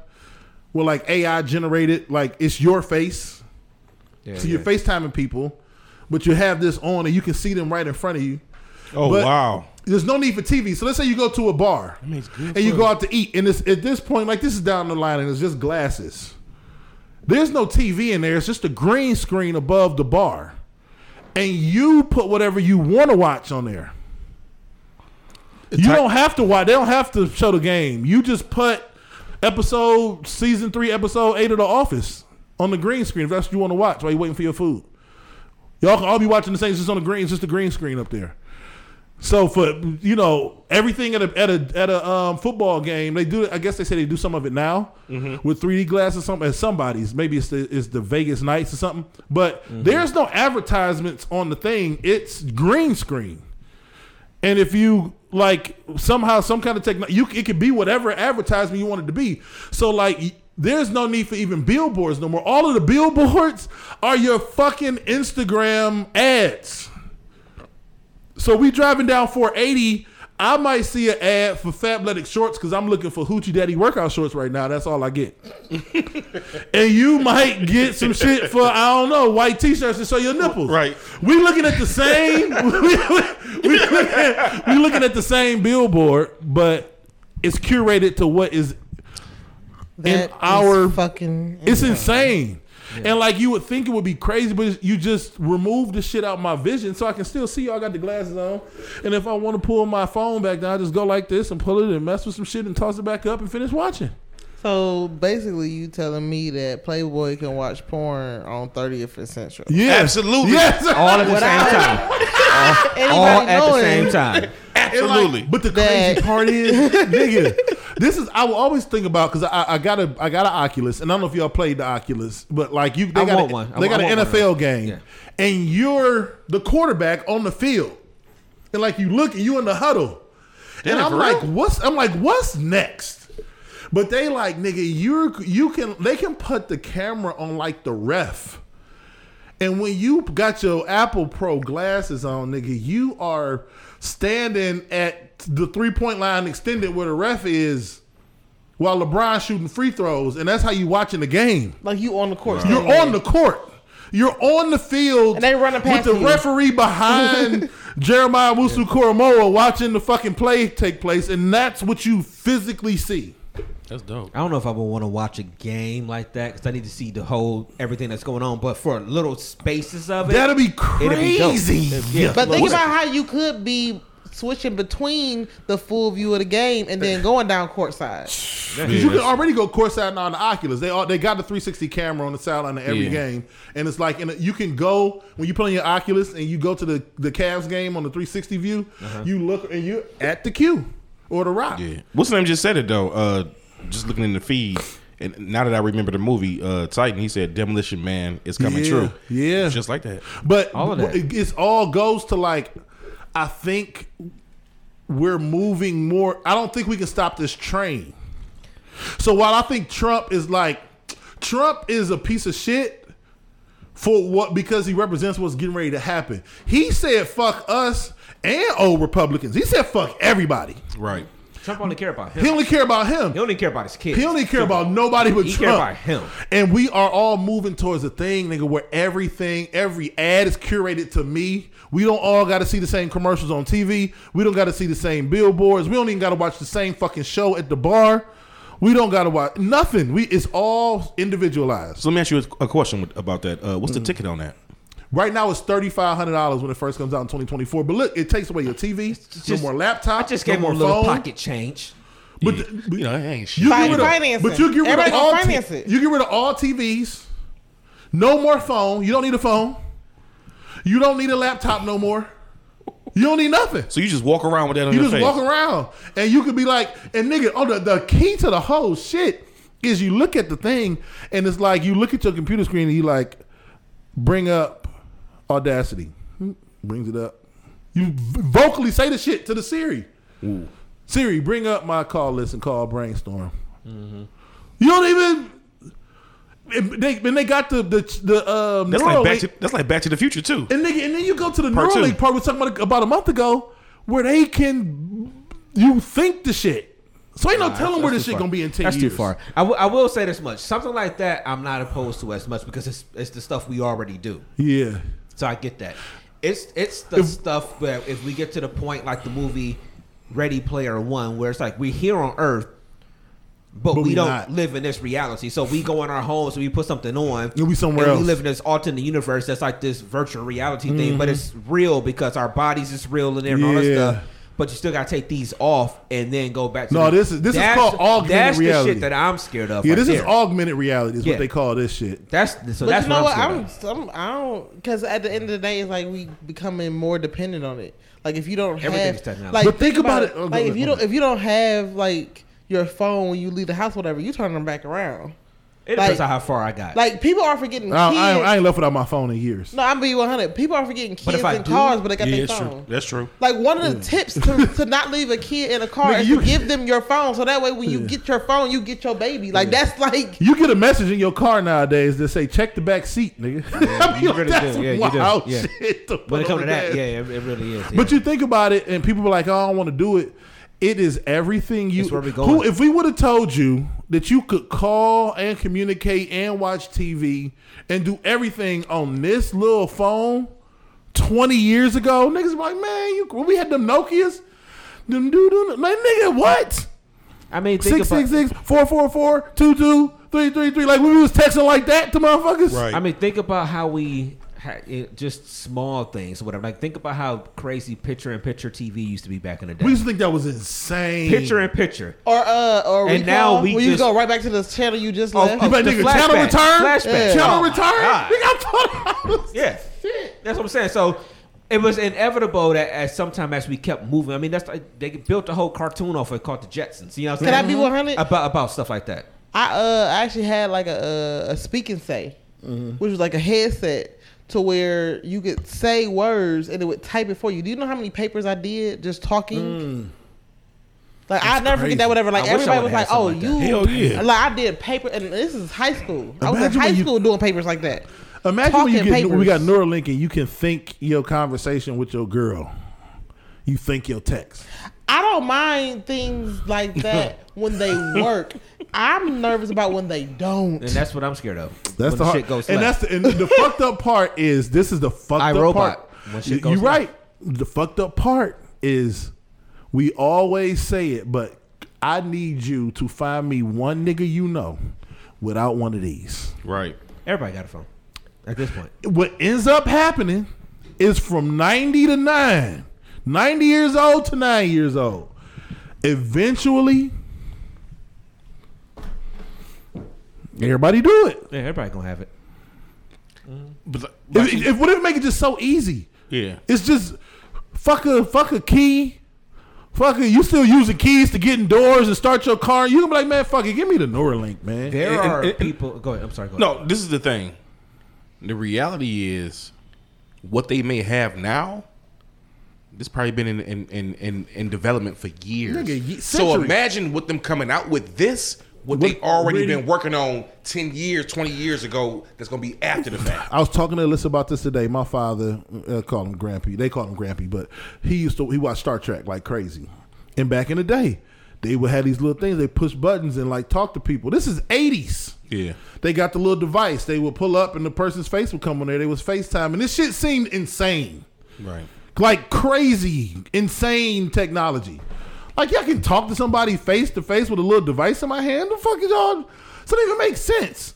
Well, like AI generated, like it's your face. Yeah, so you're. FaceTiming people, but you have this on and you can see them right in front of you. Oh But wow. There's no need for TV. So let's say you go to a bar and you food. go out to eat, and it's, at this point, like this is down the line, and it's just glasses. There's no TV in there. It's just a green screen above the bar, and you put whatever you want to watch on there. You type- don't have to watch. They don't have to show the game. You just put episode season three, episode eight of The Office on the green screen. If that's what you want to watch while you're waiting for your food. Y'all can all be watching the same. It's just on the green. It's just a green screen up there. So for you know everything at a at a at a um, football game, they do. I guess they say they do some of it now with 3D glasses. Some at somebody's maybe it's the it's the Vegas Knights or something. But there's no advertisements on the thing. It's green screen. And if you like somehow some kind of technology, you it could be whatever advertisement you want it to be. So like. There's no need for even billboards no more. All of the billboards are your fucking Instagram ads. So we driving down 480. I might see an ad for Fabletic shorts because I'm looking for Hoochie Daddy workout shorts right now. That's all I get. *laughs* and you might get some shit for I don't know white t-shirts to show your nipples. Right. We looking at the same. *laughs* we, we looking at, we looking at the same billboard, but it's curated to what is That is our- fucking. it's insane. And like you would think it would be crazy, but you just remove the shit out my vision so I can still see. I got the glasses on, and if I want to pull my phone back down, I just go like this and pull it and mess with some shit and toss it back up and finish watching. So basically, you telling me that Playboy can watch porn on 30th and Central? Yeah, Absolutely. Yes, all at the same time. all Anybody at the same time. And, like, Absolutely. but the crazy That- part is, *laughs* nigga, this is I will always think about because I, I got a I got an Oculus, and I don't know if y'all played the Oculus, but like you, they I got want a, one. They want- got I an want one NFL game, Yeah. and you're the quarterback on the field, and like you look, and you in the huddle, and I'm like, real? what's I'm like, what's next? But they like, nigga, you're you can they can put the camera on like the ref. And when you got your Apple Pro glasses on, nigga, you are standing at the three point line extended where the ref is while LeBron shooting free throws, and that's how you watching the game. Like you on the court? You're standing on the court. You're on the field And they running past with past the you. referee behind *laughs* Jeremiah Musu Koromoa watching the fucking play take place, and that's what you physically see. That's dope. I don't know if I would want to watch a game like that because I need to see the whole everything that's going on. But for little spaces of it, That'd be it'd be dope. crazy. Yeah. But think about how you could be switching between the full view of the game and then going down courtside. Because you can already go courtside now on the Oculus. They all, they got the 360 camera on the sideline of every Yeah. game, and it's like in a, you can go when you put on your Oculus and you go to the the Cavs game on the 360 view. You look and you're at the Q or the rock. Yeah. What's the name just said it though? Uh, just looking in the feed, and now that I remember the movie uh, Titan, he said Demolition Man is coming Yeah, true. yeah. just like that. But All of that. it- it's all goes to like I think we're moving more. I don't think we can stop this train. So while I think Trump is like Trump is a piece of shit for what because he represents what's getting ready to happen. He said fuck us and old Republicans. He said fuck everybody. Right. Trump only care about him. He only care about him. He only care about his kids. He only care about nobody but He Trump. care about him. And we are all moving towards a thing, nigga, where everything, every ad is curated to me. We don't all got to see the same commercials on TV. We don't got to see the same billboards. We don't even got to watch the same fucking show at the bar. We don't got to watch nothing. We it's all individualized. So let me ask you a a question about that. Uh, what's the ticket on that? Right now, it's thirty five hundred dollars when it first comes out in twenty twenty four. But look, it takes away your TV, no more laptop, I just no gave him more a little phone. pocket change. But, Yeah. but You know, it ain't shit. You get rid of, financing. but you get rid Everybody of all gonna t- it. You get rid of all TVs. No more phone. You don't need a phone. You don't need a laptop no more. You don't need nothing. So you just walk around with that on You your just face. walk around and you could be like, and nigga, oh, the, the key to the whole shit is you look at the thing and it's like you look at your computer screen and you like bring up Audacity. Hmm, Brings it up. You vocally say the shit to the Siri. Siri, bring up my call list and call brainstorm. You don't even. If they, when they got the the the um, That's like back to that's like Back to the Future too. and nigga, and then you go to the Part two. Neuralink part we were talking about about a month ago, where they can you think the shit. So ain't no telling where this shit far. gonna be in ten That's years. too far. I, w- I will say this much: something like that, I'm not opposed to as much because it's it's the stuff we already do. Yeah, So I get that. It's it's the stuff where if we get to the point like the movie Ready Player One, where it's like we're here on Earth, but, But we we don't not. live in this reality. So we go in our homes and we put something on. And we somewhere and else. We live in this alternate universe that's like this virtual reality thing, Mm-hmm. but it's real because our bodies is real and all that stuff. But you still gotta take these off and then go back. to No, the- this is- this is That's- called augmented That's reality. the shit that I'm scared of. yeah. right This is there. augmented reality. Is Yeah. what they call this shit. That's so. But that's you know what? I'm I'm, scared of. I'm I don't because at the end of the day, it's like we becoming more dependent on it. Like if you don't Everything's have, technology. like But think about it- oh, go like ahead, if you go don't ahead. if you don't have like your phone when you leave the house, whatever, you turn them back around. It depends like- on how far I got. Like people are forgetting I, kids. I, I ain't left without my phone in years. no, I'm being 100. People are forgetting But kids in do- cars, but they got Yeah, their that's phone. true. That's true. Like one of the tips to, to not leave a kid in a car Nigga, is you- to give them your phone, so that way when you get your phone, you get your baby. Like that's like You get a message in your car nowadays that say check the back seat, nigga. I mean, you really that's do. Yeah, you *laughs* do. wild Yeah. shit. to when put it comes to the that, yeah, it, it really is. But you think about it, and people are like, "Oh, I don't want to do it." It is everything you. It's where we Who, if we would have told you that you could call and communicate and watch TV and do everything on this little phone twenty years ago, niggas be like, "Man, you." When we had them Nokia's, them doo doo, like nigga, what? I mean, think Six about, six six four four four two two three three three. Like when we was texting like that to motherfuckers. Right. I mean, think about how we ha- it, just small things, or whatever. Like, think about how crazy picture in picture TV used to be back in the day. We used to think that was insane. picture in picture. or uh or And recall, now we where you go right back to the channel you just Oh, left. You oh, bet the nigga channel flashback. return. Flashback. Channel Oh, my return. God. Nigga, I'm talking about- Yeah, that's what I'm saying. So it was inevitable that as sometime as we kept moving. I mean, that's like they built a whole cartoon off it called the Jetsons. You know what I'm saying? Can I saying? be 100? about about stuff like that. I uh I actually had like a a, a speak and say, which was like a headset to where you could say words and it would type it for you. Do you know how many papers I did just talking? Like I never forget that. Whatever. Like I everybody was like, "Oh, like you." that. Hell yeah. *laughs* Like I did paper, and this is high school. I was in Imagine high you- school doing papers like that. Imagine when you get when we got papers. Neuralink and you can think your conversation with your girl. You think your text. I don't mind things like *laughs* that when they work. I'm nervous about when they don't. And that's what I'm scared of. That's when the the shit goes and left. that's the, and the fucked up part is this is the fucked up iRobot, part. when shit You- goes You're left. right. The fucked up part is we always say it, but I need you to find me one nigga you know without one of these. Right. Everybody got a phone at this point. What ends up happening is from 90 to 9, 90 years old to 9 years old. Eventually, everybody do it. Yeah, everybody gonna have it. Mm-hmm. But, If, if, what if make it just so easy? yeah. It's just fuck a fuck a key. Fuck it. You still using keys to get indoors and start your car. You gonna be like, man, fuck it. Give me the Neuralink, man. There And- are and- and- people. Go ahead. I'm sorry. Go ahead. No, this is the thing. The reality is, what they may have now, this probably been in in, in, in, in development for years. Nigga, so centuries. imagine what them coming out with this, what, What- they already really- been working on ten years, twenty years ago. That's gonna be after the fact. I was talking to Alyssa about this today. My father uh, called him Grampy. They called him Grampy, but he used to he watched Star Trek like crazy. And back in the day, they would have these little things. They push buttons and like talk to people. This is eighties. Yeah. They got the little device. They would pull up and the person's face would come on there. They was FaceTime, and this shit seemed insane. Right. Like crazy, insane technology. Like y'all can talk to somebody face to face with a little device in my hand. The fuck is y'all? This doesn't even make sense.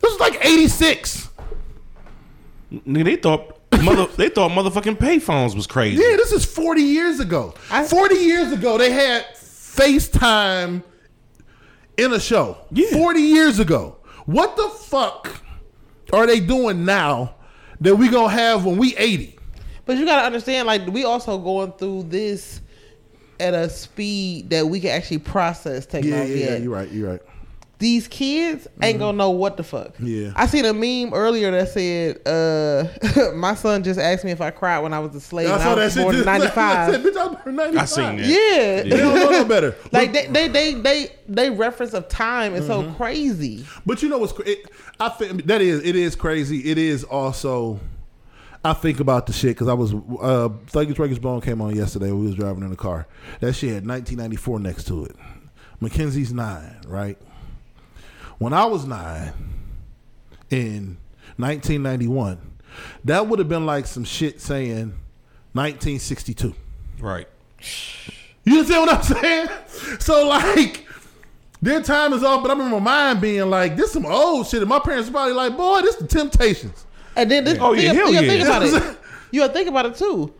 This is like eighty six. Nigga, they thought mother they thought motherfucking payphones was crazy. Yeah, this is forty years ago. I- forty years ago, they had FaceTime in a show. Yeah. Forty years ago. What the fuck are they doing now that we gonna have when we eighty? But you gotta understand, like we also going through this at a speed that we can actually process Yeah, yeah, technology. yeah. You're right. You're right. These kids ain't gonna know what the fuck. Yeah. I seen a meme earlier that said, uh, *laughs* "My son just asked me if I cried when I was a slave. I and saw *laughs* I that was shit. born in just- I '95." said, Bitch, I was born 95. I seen that. Yeah. They don't know no better. *laughs* Like they, they, they, they, they reference of time is Mm-hmm. so crazy. But you know what's cra- it, I think that is it is crazy. It is also I think about the shit because I was uh Thuggish Ruggish Bone came on yesterday. We was driving in the car. That shit had 1994 next to it. Mackenzie's nine, right? When I was nine in 1991, that would have been like some shit saying 1962. Right. You understand what I'm saying? So like, their time is off, but I remember mine being like, "This some old shit," and my parents probably like, "Boy, this the Temptations." And then this, Oh, yeah, you, hell gotta yeah. think about it. *laughs* You gotta think about it too.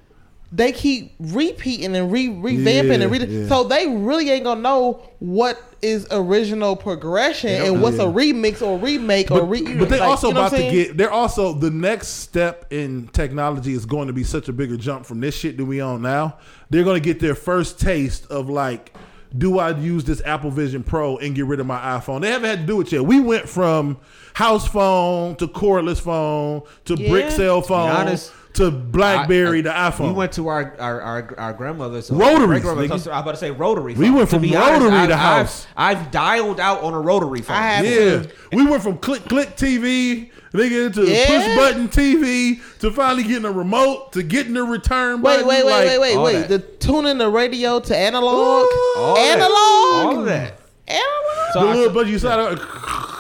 They keep repeating and re revamping and re- so they really ain't gonna know what is original progression and what's a remix or remake or But, re. but they're like, also you know about to get. They're also the next step in technology is going to be such a bigger jump from this shit that we on now. They're going to get their first taste of like, do I use this Apple Vision Pro and get rid of my iPhone? They haven't had to do it yet. We went from house phone to cordless phone to brick cell phone honest, to BlackBerry I- to iPhone. We went to our our our, our grandmother's Rotaries, great-grandmother's nigga. I was about to say rotary. We phone. went To from honest, rotary I've- to I've- house. I've, dialed out on a rotary phone. I have Yeah, we went from click click TV, nigga, to Yeah. push button TV to finally getting a remote to getting the return Wait, button. wait, wait, like, wait, wait, all wait. The tuning the radio to analog, All that. analog, all of that. analog. So The I- little button you slide out,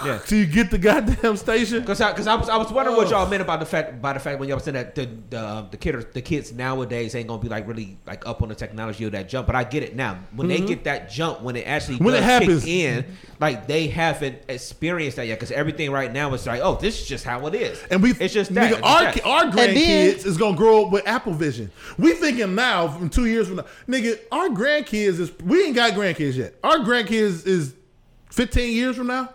Yeah. *laughs* so you get the goddamn station. Because I, cause I was I was wondering what y'all meant about the fact by the fact when y'all was saying that the the uh, the kid the kids nowadays ain't gonna be like really like up on the technology of that jump, but I get it now. When they get that jump, when it actually Mm-hmm. When it happens. kick in, like they haven't experienced that yet. Because everything right now is like, oh, this is just how it is, And we, it's just that. nigga, It's our just that. our And then- grandkids is gonna grow up with Apple Vision. We thinking now, from two years from now, nigga, our grandkids is we ain't got grandkids yet. Our grandkids is fifteen years from now.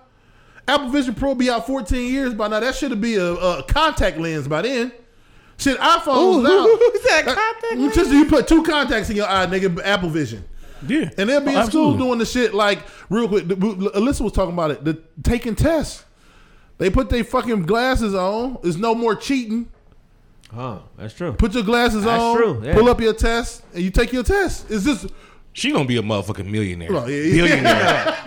Apple Vision Pro be out fourteen years by now. That should be a, a contact lens by then. Shit, iPhones Ooh, out. *laughs* is that contact Uh, Just you put two contacts in your eye, nigga. Apple Vision. Yeah. And they'll be Oh, in school doing the shit like real quick. the- Alyssa was talking about it. The taking tests. They put their fucking glasses on. There's no more cheating. Oh, that's true. Put your glasses That's on. true, yeah. Pull up your test, and you take your test. It's just She gonna be a motherfucking millionaire. Oh, yeah, yeah.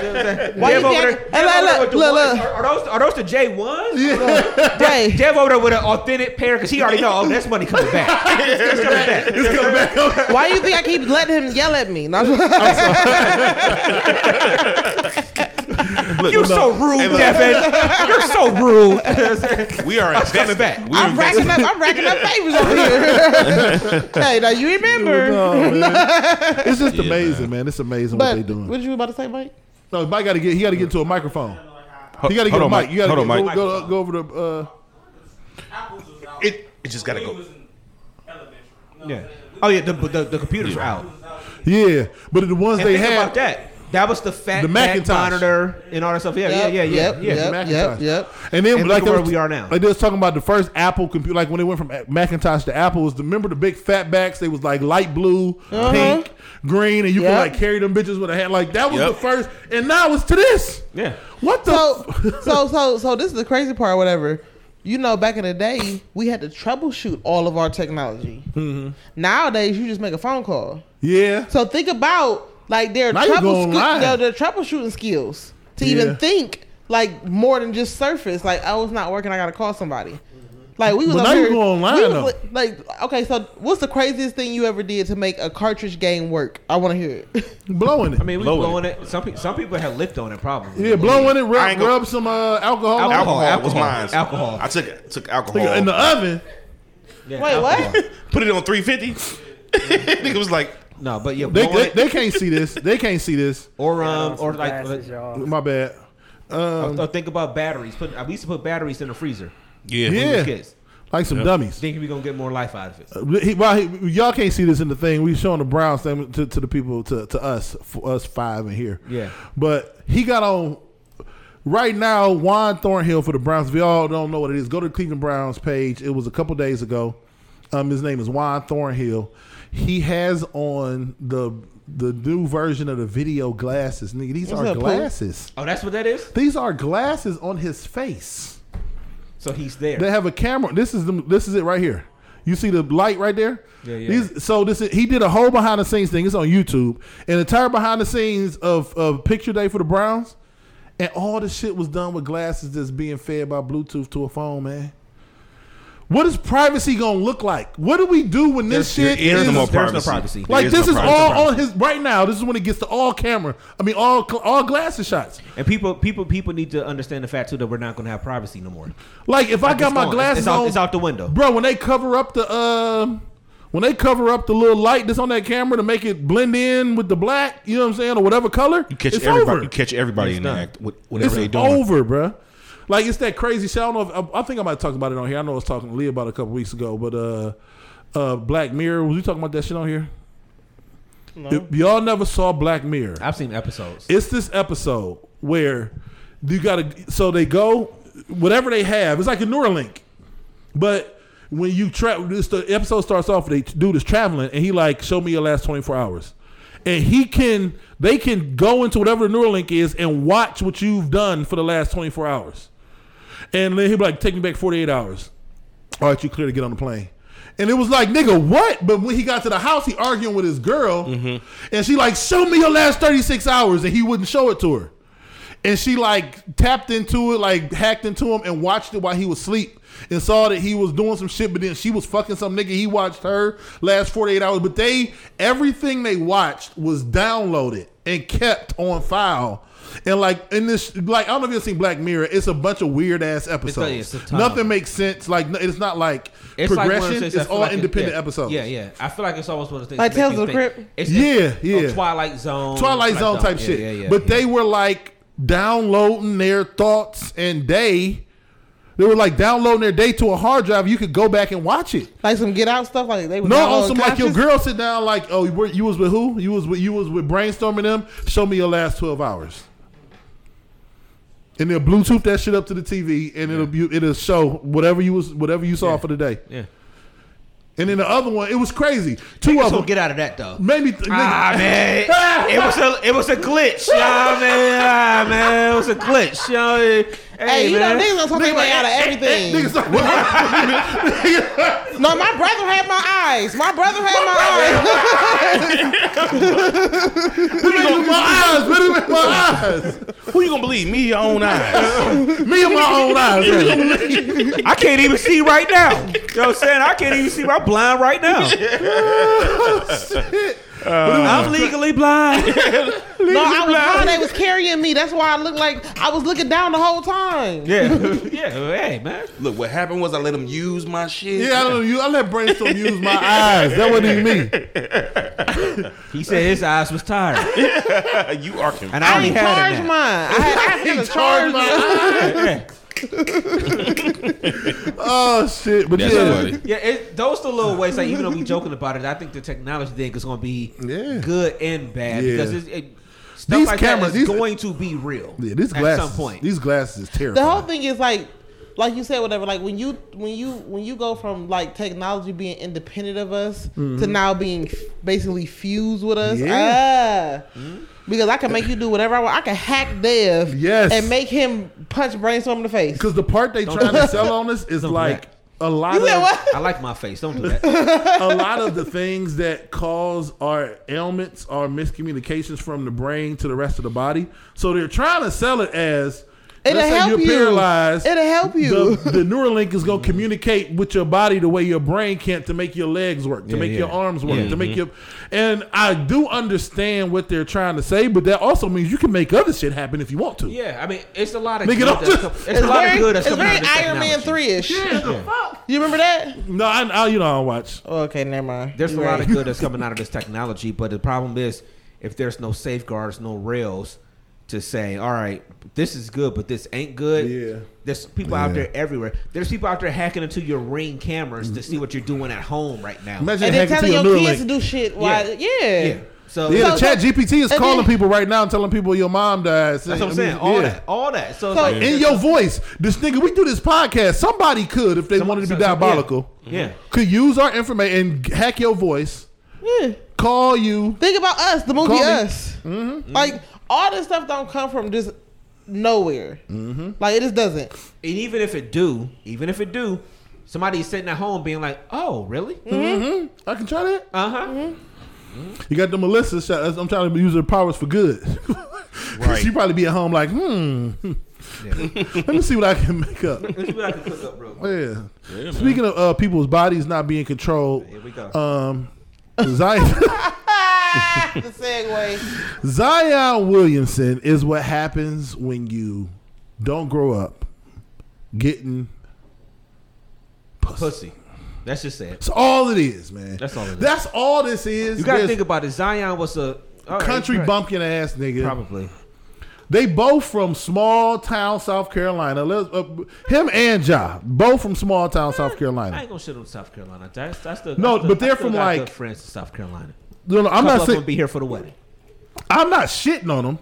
Billionaire. Why Dev you over think- there, Hey, Dev look, over look, with look, look. Are, are those are those the J ones? Hey, Dev over there with an authentic pair because he already know. Oh, that's money coming back. it's coming back. it's coming back. why you think I keep letting him yell at me? No, *laughs* You're so rude, Hey, look. Devin. You're so rude. *laughs* We are invested. coming back. We I'm invested. racking up. I'm racking up favors over here. *laughs* hey, now you remember? No, man. It's just amazing, man. It's amazing what they're doing. what did you about to say, Mike? No, Mike got to get. He got to get into a microphone. He got to get Hold a mic. Mike. You got to Hold on, go, Mike. go, go over the. Uh, It, it just gotta go. yeah. Oh yeah, the the, the computers are out. yeah, but the ones And they think had. about that. That was the fat The Macintosh. monitor and all that stuff. Yeah, Yep, yeah, yeah, yeah, yep, yeah. yep. Macintosh. yep. And then And like look they where was- we are now. Like they was talking about the first Apple computer, like when they went from Macintosh to Apple. Was the, remember the big fat backs? They was like light blue, pink, green, and you Yep. could like carry them bitches with a hand. Like that was Yep. the first, and now it's to this. Yeah. What the? So, f- so, so, so this is the crazy part. Whatever. You know, back in the day, we had to troubleshoot all of our technology. Mm-hmm. Nowadays, you just make a phone call. yeah, So think about like their Now you trouble go online. their, their troubleshooting skills to Yeah. even think like more than just surface. Like, oh, it's not working. I gotta call somebody. Like we was But up now you here- go online, we was Like, okay, so what's the craziest thing you ever did to make a cartridge game work? I want to hear it. *laughs* blowing it. I mean, we Blowing blowing it. Some people, some people have licked on it. Probably. yeah, blowing it. I Rub, ain't go- rub some uh, alcohol, on it. Alcohol. Alcohol, was mine. alcohol. I took it. took alcohol. in the oven. Yeah, Wait, alcohol. what? *laughs* Put it on 350. *laughs* Nigga was like, No, but yeah, They, they, they can't see this. They can't see this. *laughs* or um on or like glasses, y'all. My bad. Um, or think about batteries. Put we used to put batteries in the freezer. yeah, Yeah. kids. like some dummies. Thinking we gonna get more life out of it. He, well, he, y'all can't see this in the thing. We showing the Browns thing to, to the people to, to us for us five in here. Yeah. But he got on right now. Juan Thornhill for the Browns. If y'all don't know what it is, go to the Cleveland Browns page. It was a couple days ago. Um, his name is Juan Thornhill. He has on the the new version of the video glasses. Nigga, these What's are up, Pooh? glasses. Oh, that's what that is. These are glasses on his face. So he's there. They have a camera. This is the, this is it right here. You see the light right there? Yeah, yeah. These, so this is, he did a whole behind the scenes thing. It's on YouTube. An entire behind the scenes of, of picture day for the Browns, and all the shit was done with glasses that's being fed by Bluetooth to a phone, man. What is privacy gonna look like? What do we do when this There's- shit there is is no more There's no privacy. privacy. Like is this no is privacy. all on his right now. This is when it gets to all camera. I mean, all all glasses shots. And people, people, people need to understand the fact too that we're not gonna have privacy no more. Like if I got It's my gone. glasses it's out, on, it's out the window. bro. When they cover up the um, when they cover up the little light that's on that camera to make it blend in with the black, you know what I'm saying, or whatever color, you catch it's everybody. over. You catch everybody It's in the act. wh- Whatever it's they doing. over, bro. Like it's that crazy shit. I don't know. If, I, I think I might have talked about it on here. I know I was talking to Lee about it a couple weeks ago, but uh, uh, Black Mirror. Was we talking about that shit on here? If y'all never saw Black Mirror, I've seen episodes. it's this episode where you gotta so they go whatever they have it's like a Neuralink but when you tra- this the episode starts off they dude is traveling and he like show me your last 24 hours and he can they can go into whatever the Neuralink is and watch what you've done for the last 24 hours and then he'll be like take me back 48 hours all right you clear to get on the plane and it was like, nigga, what? But when he got to the house, he arguing with his girl, mm-hmm. and she like, show me your last thirty six hours, and he wouldn't show it to her. And she like tapped into it, like hacked into him, and watched it while he was asleep, and saw that he was doing some shit. But then she was fucking some nigga. He watched her last forty eight hours, but they everything they watched was downloaded and kept on file. And like in this, like I don't know if you've seen Black Mirror. It's a bunch of weird ass episodes. it's a ton. Nothing makes sense. Like it's not like It's like one of progression. those things I it's all like it- independent yeah, episodes. Yeah, yeah. I feel like it's almost one of those things. Like Tales of the Crypt? It's, Yeah, yeah. a Twilight Zone. Twilight Zone Zone. type Yeah, shit. Yeah, yeah, but yeah. they were like downloading their thoughts and day. They were like downloading their day to a hard drive. You could go back and watch it. Like some get out stuff. Like they were No, not on some like your girl sit down like, oh, you, were, you was with who? You was with you was with brainstorming them. Show me your last twelve hours. And they'll Bluetooth that shit up to the TV, and it'll be, it'll show whatever you was whatever you saw Yeah. for the day. Yeah. And then the other one, it was crazy. Two Niggas of gonna them. get out of that though. Maybe Ah man, *laughs* it was a it was a glitch. Yeah, man, ah, man, it was a glitch. Yo, hey, Hey, you know man. niggas gonna talk their out of everything. Niggas *laughs* No, my brother had my eyes. My brother had my eyes. my eyes, really *laughs* with my eyes. Who you gonna believe? Me, or your own eyes. *laughs* Me and my own eyes. I can't even see right now. You know what I'm saying? I can't even see. I'm blind right now. *laughs* Uh. I'm legally blind. *laughs* No, I was high. They was carrying me. That's why I looked like I was looking down the whole time. yeah, *laughs* yeah. Hey, man. Look, what happened was I let him use my shit. Yeah, I don't. You, I let brainstorm use my *laughs* eyes. That wasn't even me. He said his eyes was tired, you are confused. and I I only had charge it. mine. I had, I had to charge charged my mine. eyes. *laughs* Oh shit! But That's yeah, funny. Yeah, it, those the little ways. Like even though we joking about it, I think the technology thing is going to be Yeah. good and bad Yeah. because it's, it, stuff These like cameras- that is these- going to be real. yeah. These at some point. These glasses is terrible. The whole thing is like, like you said, whatever. Like when you when you when you go from like technology being independent of us to now being f- basically fused with us. Yeah. Ah. Because I can make you do whatever I want. I can hack Dev Yes. and make him punch brainstorm in the face. Because the part they trying to sell on us is Don't like a lot You said of what? I like my face. Don't do that. *laughs* a lot of the things that cause our ailments are miscommunications from the brain to the rest of the body. So they're trying to sell it as It'll let's say help you're you. paralyzed. It'll help you. The, the Neuralink is going to communicate with your body the way your brain can't to make your legs work, to Yeah, make yeah. your arms work, Yeah. to make mm-hmm. your. And I do understand what they're trying to say, but that also means you can make other shit happen if you want to. Yeah, I mean, it's a lot of Nigga, good. don't just- com- it's, It's a lot very, of good. That's it's very out of Iron Man three ish. Yeah. You remember that? No, I, I you know I don't watch. Oh, okay, never mind. There's You're a lot of good that's coming out of this technology, but the problem is if there's no safeguards, no rails to say, all right, this is good, but this ain't good. Yeah. There's people out there everywhere. There's people out there hacking into your ring cameras to see what you're doing at home right now. Imagine And then hacking to telling your your kids to do shit. While, yeah. yeah. So Yeah, So- the chat GPT is calling then- people right now and telling people your mom died. that's what I'm saying. All that, all that. So, So- like In your voice, this nigga, we do this podcast. Somebody could, if they Somebody- wanted to be so- so- yeah. diabolical, yeah. Mm-hmm. could use our information and hack your voice, Yeah. call you. Think about us, the movie Call me. Us. Mm-hmm. Like all this stuff don't come from just nowhere. Like it just doesn't. And even if it do, even if it do, somebody's sitting at home being like, "Oh, really? I can try that. Uh huh." You got the Melissa. shot. I'm trying to use her powers for good. *laughs* Right. she probably be at home like, hmm. *laughs* Let me see what I can make up. Let's see what I can cook up real quick. Yeah. Speaking of uh, people's bodies not being controlled, Here we go. um, Zion. *laughs* *laughs* the segue. Zion Williamson is what happens when you don't grow up getting pussy. Pussy. That's just it. That's all it is, man. That's all it is. That's all this is. You got to There's think about it. Zion was a all right, country right. bumpkin ass nigga. Probably. They both from small town South Carolina. Uh, him and Ja, both from small town South Carolina. I ain't gonna shit on South Carolina. That's that's the No, the- but they're I from, like- friends in South Carolina. No, no, I'm not saying be here for the wedding. I'm not shitting on him.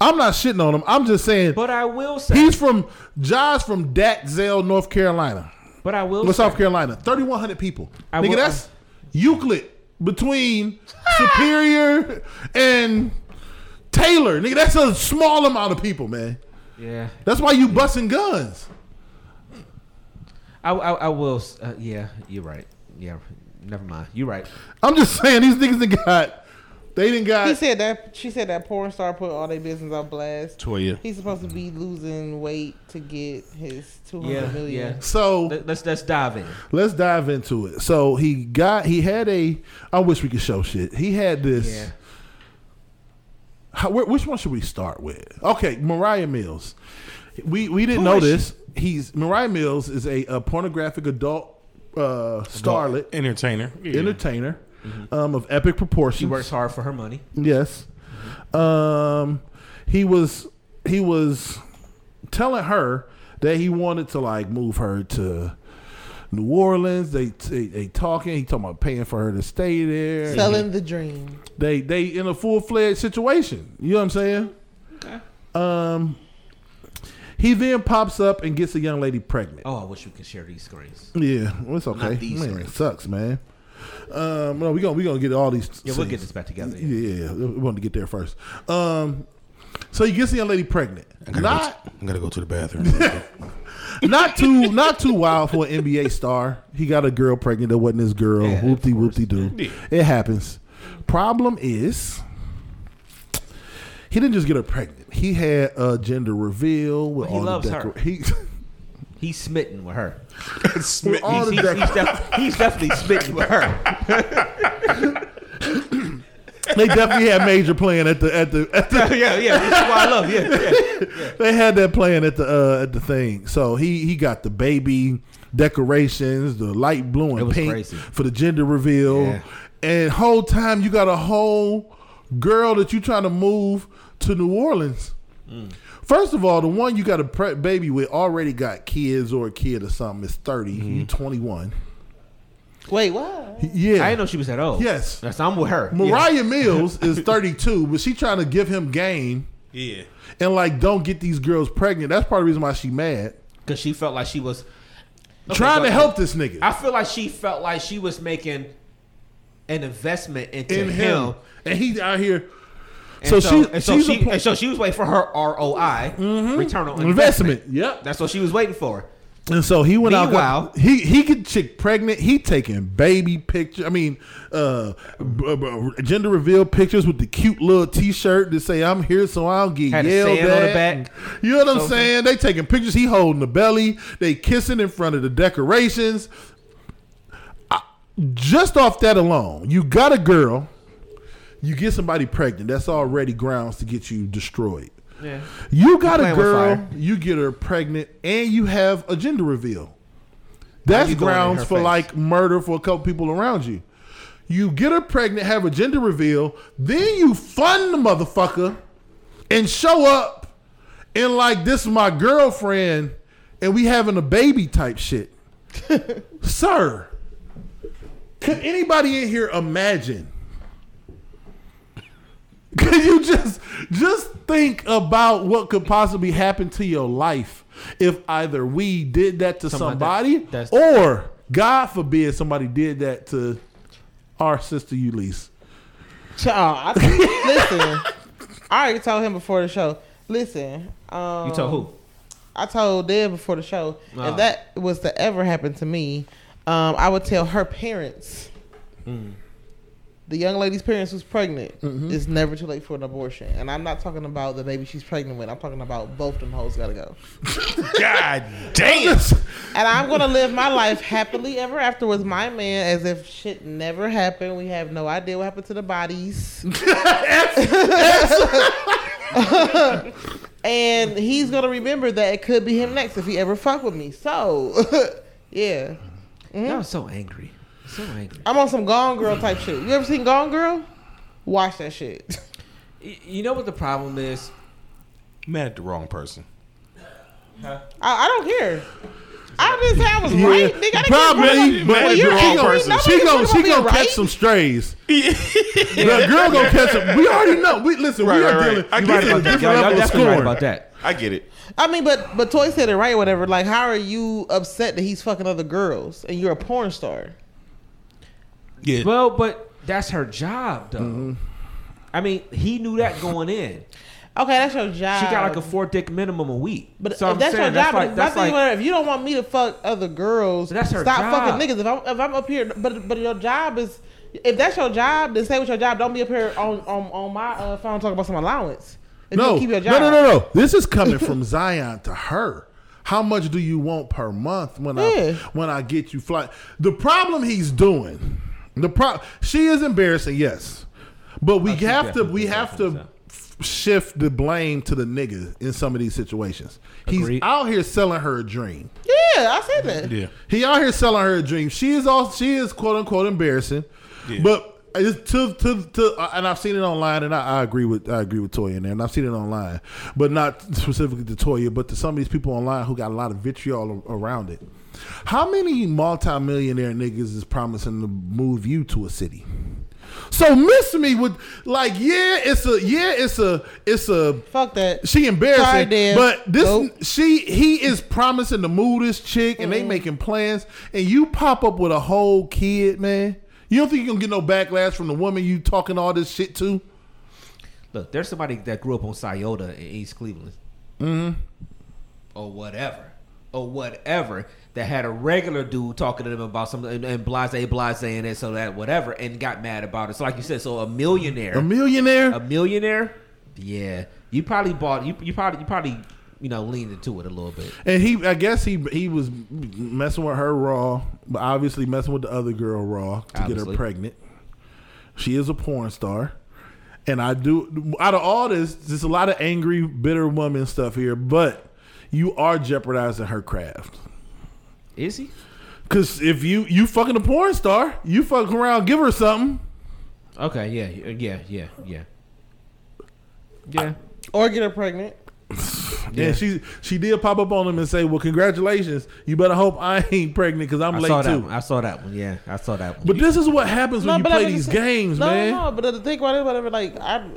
I'm not shitting on him. I'm just saying But I will say, he's from Ja's from Dalzell, North Carolina. but I will say, South Carolina, thirty one hundred people. I Nigga, will- that's Euclid between Superior *laughs* and Taylor. Nigga, that's a small amount of people, man. yeah, That's why you busting guns. I, I, I will. Uh, yeah, you're right. Yeah, never mind. You're right. I'm just saying these niggas that got they didn't got. He said that she said that porn star put all their business on blast. Toya. He's supposed to be losing weight to get his two Yeah, hundred million. yeah. so Let, let's let's dive in. let's dive into it. So he got he had a I wish we could show shit. He had this Yeah. How, where, which one should we start with? Okay, Mariah Mills. We we didn't Who know is she? this. He's Mariah Mills is a, a pornographic adult uh, starlet Entertainer. Yeah. entertainer um, of epic proportions. She works hard for her money. Yes. Um, he was he was telling her that he wanted to like move her to New Orleans. They they, they talking. He talking about paying for her to stay there. Selling the dream. They they in a full fledged situation. You know what I'm saying? Okay. Um. He then pops up and gets a young lady pregnant. Oh, I wish we could share these screens. Yeah, well, it's okay. Not these man, three. it sucks, man. Um, no, we gonna we gonna get all these. Yeah, we'll scenes. get this back together. Yeah, we want to get there first. Um, so he gets the young lady pregnant. I gotta, Not go to, I gotta go to the bathroom. *laughs* not *laughs* too not too wild for an NBA star. He got a girl pregnant that wasn't his girl. Yeah, of whoopty whoopty doo. Yeah. It happens. Problem is, he didn't just get her pregnant. He had a gender reveal with He all loves the her. decor- He, *laughs* He's smitten with her. with He's, he's, he's, def- he's definitely smitten with her. *laughs* they definitely had Major playing at the at the at the *laughs* yeah, yeah. This is why I love. Yeah, yeah. they had that playing at the uh, at the thing. So he he got the baby decorations, the light blue and pink crazy. for the gender reveal, Yeah. and whole time you got a whole girl that you trying to move to New Orleans. Mm. First of all, the one you got a pre- baby with already got kids or a kid or something is 30, Mm-hmm. you 21. Wait, what? Yeah. I didn't know she was that old. Yes. That's I'm with her. Mariah *laughs* Mills is 32, but she trying to give him game Yeah. and like don't get these girls pregnant. That's part of the reason why she mad. because she felt like she was Okay, trying to help this nigga. I feel like she felt like she was making an investment into in him. him. And he out here. And So, so, she, and so she's she, a and so she was waiting for her ROI, mm-hmm. return on investment. investment. Yep. That's what she was waiting for. And so he went out. Meanwhile- got- he he get chick pregnant. He taking baby picture. I mean, uh, gender reveal pictures with the cute little T-shirt that say "I'm here so I don't get Had yelled at." on the back. You know what I'm So- saying? They taking pictures. He holding the belly. They kissing in front of the decorations. I- just off that alone, you got a girl. You get somebody pregnant. That's already grounds to get you destroyed. Yeah. You got a girl, you get her pregnant, and you have a gender reveal. That's you going in grounds for face? like murder for a couple people around you. You get her pregnant, have a gender reveal, then you fund the motherfucker and show up and like this is my girlfriend and we having a baby type shit. *laughs* Sir, could anybody in here imagine *laughs* could you just just think about what could possibly happen to your life if either we did that to Something like somebody that. Or God forbid somebody did that to our sister Eulise. Child, I, listen, I already told him before the show. Listen, um, You told who? I told Deb before the show. Ah. If that was to ever happen to me, um, I would tell her parents, Mm. The young lady's parents was pregnant, Mm-hmm. it's never too late for an abortion. And I'm not talking about the baby she's pregnant with. I'm talking about both them hoes gotta go. *laughs* God damn. And I'm gonna live my life happily ever after with my man as if shit never happened. We have no idea what happened to the bodies. *laughs* and he's gonna remember that it could be him next if he ever fuck with me. So, *laughs* yeah, Y'all so angry. So angry. I'm on some Gone Girl type shit. You ever seen Gone Girl? Watch that shit. You know what the problem is? Mad at the wrong person. I, I don't care. I didn't say I was Yeah, right. Nigga, I didn't probably, care. but Well, she you're gonna, she Nobody's gonna, she gonna catch right. some strays. *laughs* the girl gonna catch some. We already know. We listen. Right, we are right, right. dealing. I we get are it. a different Y'all, y'all definitely right about that. I get it. I mean, but but Toy said it right, or whatever. Like, how are you upset that he's fucking other girls and you're a porn star? Yeah. Well, but that's her job, though. Mm-hmm. I mean, he knew that going in. Okay, that's your job. She got like a four dick minimum a week. But so if I'm that's saying, your that's job, like, my that's thing like, is, if you don't want me to fuck other girls, That's her stop job. fucking niggas. If I'm if I'm up here, but but your job is if that's your job, then stay with your job. Don't be up here on on, on my uh, phone talking about some allowance. If No, you keep your no, job. no, no, no. This is coming from *laughs* Zion to her. How much do you want per month when I when I get you flight? The problem he's doing, the pro she is embarrassing, yes, but we Oh, have to we have to embarrassing, f- shift the blame to the nigga in some of these situations. He's Agreed. out here selling her a dream. Yeah, I said that. Yeah. He out here selling her a dream. She is all she is quote unquote embarrassing, Yeah. but it's to to to uh, and I've seen it online, and I, I agree with I agree with Toya in there, and I've seen it online, but not specifically to Toya, but to some of these people online who got a lot of vitriol around it. How many multimillionaire niggas is promising to move you to a city? So miss me with like yeah, it's a yeah, it's a it's a Fuck that. she Sorry, embarrassing, Dan. but this Nope. she he is promising to move this chick, and they making plans, and you pop up with a whole kid, man. You don't think you gonna get no backlash from the woman you talking all this shit to? look, there's somebody that grew up on Scioto in East Cleveland, Mm-hmm. or whatever, or whatever, that had a regular dude talking to them about something and, and blase blase and it, so that whatever, and got mad about it. So like you said, so a millionaire, A millionaire? a millionaire, yeah, you probably bought you you probably you probably you know leaned into it a little bit. And he, I guess he he was messing with her raw, but obviously messing with the other girl raw to get her pregnant. She is a porn star. and I do out of all this, there's a lot of angry, bitter woman stuff here, but you are jeopardizing her craft. Is he? Cause if you you fucking a porn star, you fucking around, give her something. Okay. Yeah. Uh, yeah. Yeah. Yeah. Yeah. Or get her pregnant. *sighs* Yeah. And she she did pop up on him and say, "Well, congratulations. You better hope I ain't pregnant because I'm I late saw that too." one. I saw that one. Yeah. I saw that one. But this is what happens when you play these just saying- games, no, man. No, but the thing about it, whatever, like I,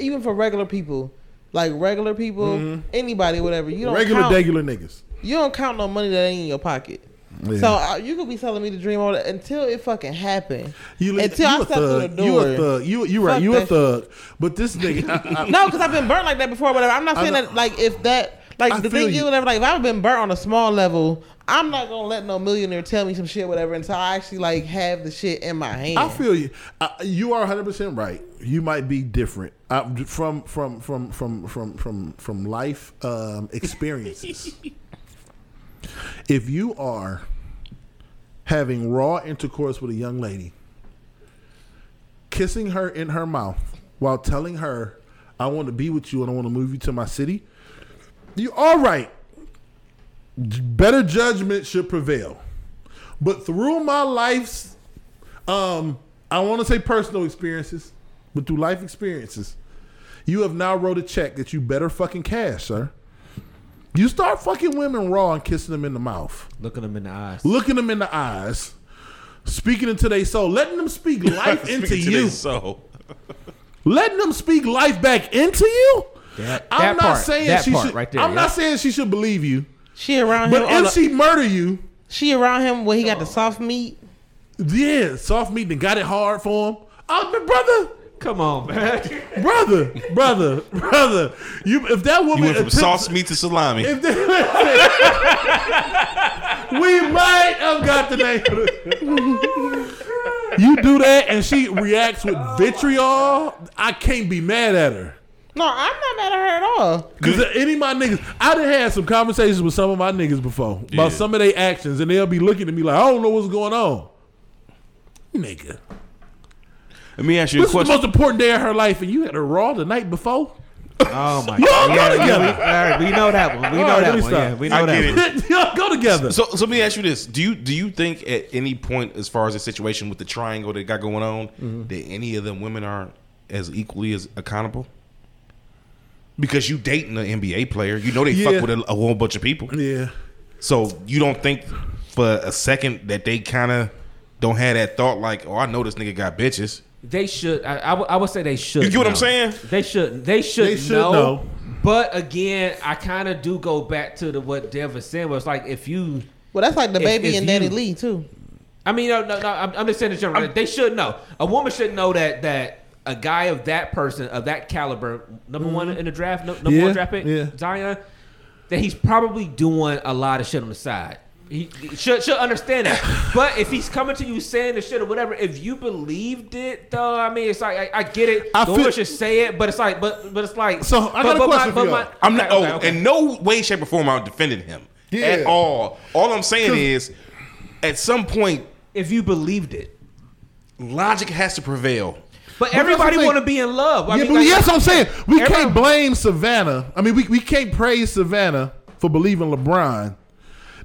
even for regular people, like regular people, anybody, whatever, you don't Mm-hmm. Regular, count, regular niggas. you don't count no money that ain't in your pocket. Yeah. So uh, you could be telling me to dream all that until it fucking happen. You, until you I a step through the thug. door. You a thug. You you right. You a thug. But this nigga, I, *laughs* I, No, because I've been burnt like that before. Whatever. I'm not saying that like if that like I the thing is you. whatever. Like if I've been burnt on a small level, I'm not gonna let no millionaire tell me some shit whatever until I actually like have the shit in my hand. I feel you. Uh, you are 100 percent right. You might be different uh, from from from from from from from life um, *laughs* experiences. if you are having raw intercourse with a young lady, kissing her in her mouth while telling her, "I want to be with you and I want to move you to my city," you all right. Better judgment should prevail. But through my life's um, I want to say personal experiences, but through life experiences, you have now wrote a check that you better fucking cash, sir. You start fucking women raw and kissing them in the mouth, Looking them in the eyes. looking them in the eyes, speaking into their soul, letting them speak *laughs* life into to you, soul. letting them speak life back into you. That- I'm that not part, saying that she part should. right there, I'm yeah. not saying she should believe you, she around but him. on if the- she murder you, she around him when he got the soft meat. yeah, soft meat and got it hard for him. Oh, but brother. Come on, man. *laughs* brother, brother, brother. You if that woman You went from attempts- sauce meat to salami. if that, *laughs* we might have got the name. it. you do that and she reacts with vitriol. I can't be mad at her. No, I'm not mad at her at all. Cause any of my niggas, I done had some conversations with some of my niggas before about Yeah. some of their actions, and they'll be looking at me like, I don't know what's going on. Nigga, Let me ask you a this is the question. most important day of her life, and you had her raw the night before. Oh my *laughs* Y'all god. go Yeah, together. yeah, we, all right, we know that one. We All know right, let that me one. stop. Yeah, we know I that get one. it. *laughs* Y'all go together. So, so let me ask you this: Do you do you think at any point, as far as the situation with the triangle that got going on, Mm-hmm. that any of them women are as equally as accountable? Because you dating an NBA player, you know they Yeah. fuck with a, a whole bunch of people. yeah. So you don't think for a second that they kind of don't have that thought, like, oh, I know this nigga got bitches. They should. I, I, would- say they should. You get what I'm saying? They should. They should, They should know. know. But again, I kind of do go back to the what Dev was saying. Was like if you. Well, that's like the baby if and Danny you- Lee too. I mean, no, no, no I'm, I'm just saying in general. they should know. A woman should know that that a guy of that person of that caliber, number one in the draft, no, number Mm-hmm. Yeah, one draft pick, yeah. Zion, that he's probably doing a lot of shit on the side. He, he should should understand that. *laughs* but if he's coming to you saying the shit or whatever, if you believed it, though, I mean, it's like I, I get it. I the feel- should say it, but it's like, but but it's like. So, I but, got a but question for but y'all. I'm not. okay, oh, okay. in no way, shape, or form, I'm defending him Yeah. at all. All I'm saying is, at some point, if you believed it, logic has to prevail. But that's everybody want to be in love. I yeah, mean, but like- that's what I'm saying. We Everybody- can't blame Savannah. I mean, we, we can't praise Savannah for believing LeBron,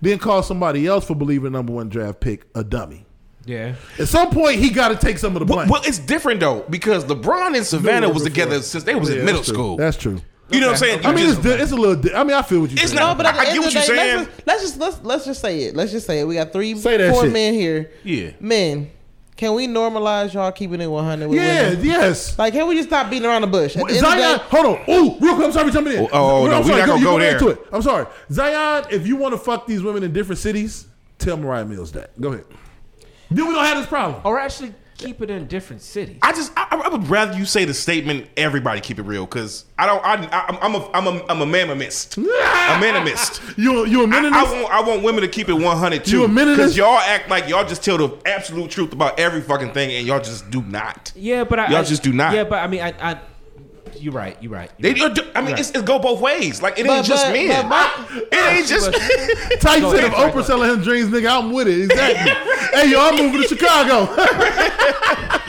then call somebody else for believing number one draft pick a dummy. Yeah. At some point, he got to take some of the blame. well, it's different though because LeBron and Savannah Knew it was before. together since they was Yeah, in middle that's true. school. That's true. you know what I'm saying? I mean, just- it's, it's a little. Di- I mean, I feel what you're It's saying. No, but at the I end get what you're saying. let's just, let's just let's let's just say it. Let's just say it. We got three, four shit. men here. Yeah. men. Can we normalize y'all keeping it 100 with Yeah. women? Yes. Like, can we just stop beating around the bush? At the end the Zion, day- hold on. Oh, real quick. I'm sorry for jumping in. Oh, oh, no, I'm we sorry. not gonna you go there. To it. I'm sorry. Zion, if you want to fuck these women in different cities, tell Mariah Mills that. Go ahead. Then we don't have this problem. Or actually keep it in different cities. I just I, I would rather you say the statement everybody keep it real because I don't I, I I'm a I'm a I'm a mamamist. *laughs* a manamist. You you a I, minute? I want I want women to keep it 100 too. You a Because y'all act like y'all just tell the absolute truth about every fucking thing and y'all just do not. Yeah, but I, Y'all I- just do not. Yeah, but I mean, I, I you're right. You're right. You're you're, I mean, Right. it's, it go both ways. Like it But- *laughs* ain't just but- men. but my- it ain't just. Tyson Go said if Oprah selling him dreams, nigga, I'm with it. Exactly. *laughs* hey, yo, I'm moving to Chicago.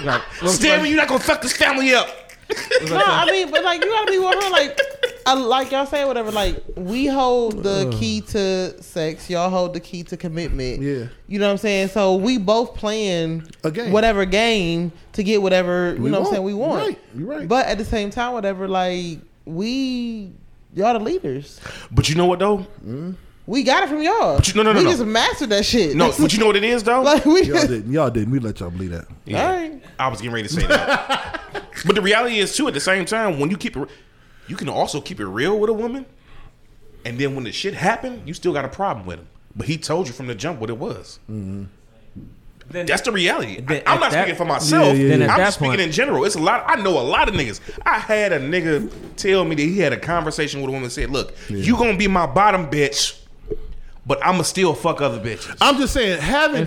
right. Well, Stanley, you're not gonna fuck this family up. No, uh, I mean, but like you gotta be with her. Like, I, like y'all say, whatever. Like we hold the key to sex. Y'all hold the key to commitment. Yeah. You know what I'm saying? So we both playing A game. whatever game to get whatever you We know what I'm want. saying we want. Right. You're right. But at the same time, whatever. Like we, y'all the leaders. But you know what though? Mm-hmm. We got it from y'all. you- no, no, no, we no. just mastered that shit. No, but you know what it is though. like we Y'all just. didn't. Y'all didn't. We let y'all believe that. Yeah. Alright. I was getting ready to say that. *laughs* but the reality is too. At the same time, when you keep it, you can also keep it real with a woman, and then when the shit happened, you still got a problem with him. But he told you from the jump what it was. Mm-hmm. Then, That's the reality. Then I, am not that- speaking for myself. Yeah, yeah, yeah. I'm just speaking point- in general. It's a lot. I know a lot of niggas. I had a nigga tell me that he had a conversation with a woman and said, "Look, you gonna be my bottom bitch, but I'ma still fuck other bitches." I'm just saying, having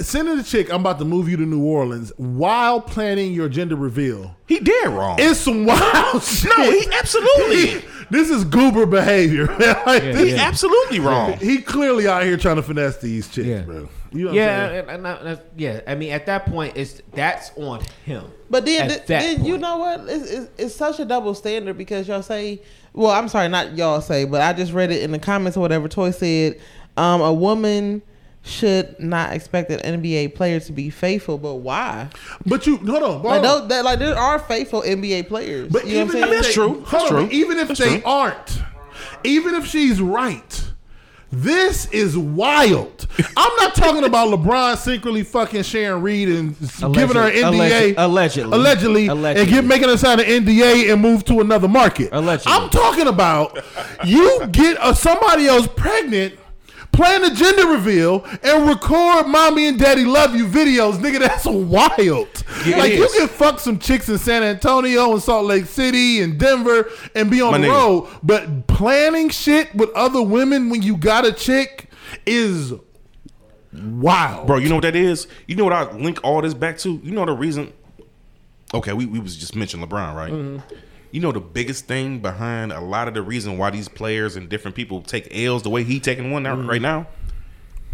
sending the chick, I'm about to move you to New Orleans while planning your gender reveal. He dead wrong. It's some wild shit. no, he absolutely, *laughs* this is goober behavior. *laughs* man. Like, Yeah, he absolutely wrong. He clearly out here trying to finesse these chicks, Yeah. bro. You know what yeah, I'm saying? and, and, and, and- yeah. I mean, at that point, it's that's on him. But then, At th- that then you know what? It's, it's, it's such a double standard because y'all say, well, I'm sorry, not y'all say, but I just read it in the comments or whatever. Toy said, um, a woman should not expect an NBA player to be faithful, but why? But you hold on, hold Like, on. those, that, like there are faithful NBA players. But you know what even I'm if saying? that's they, true. hold That's on, true. even if That's they true. aren't, even if she's right, this is wild. I'm not talking about LeBron secretly fucking Sharon Reed and s- giving her an NDA, Alleged- allegedly. allegedly, Allegedly. and give, making her sign an NDA and move to another market. Allegedly. I'm talking about you get uh, somebody else pregnant. Plan a gender reveal and record "Mommy and Daddy Love You" videos, nigga. That's wild. Yeah, like it you can fuck some chicks in San Antonio and Salt Lake City and Denver and be on My the nigga. road, but planning shit with other women when you got a chick is wild, Bro, you know what that is? You know what I link all this back to? You know the reason Okay, we, we was just mentioning LeBron, right? Mm-hmm. You know the biggest thing behind a lot of the reason why these players and different people take L's the way he taking one now, mm-hmm. right now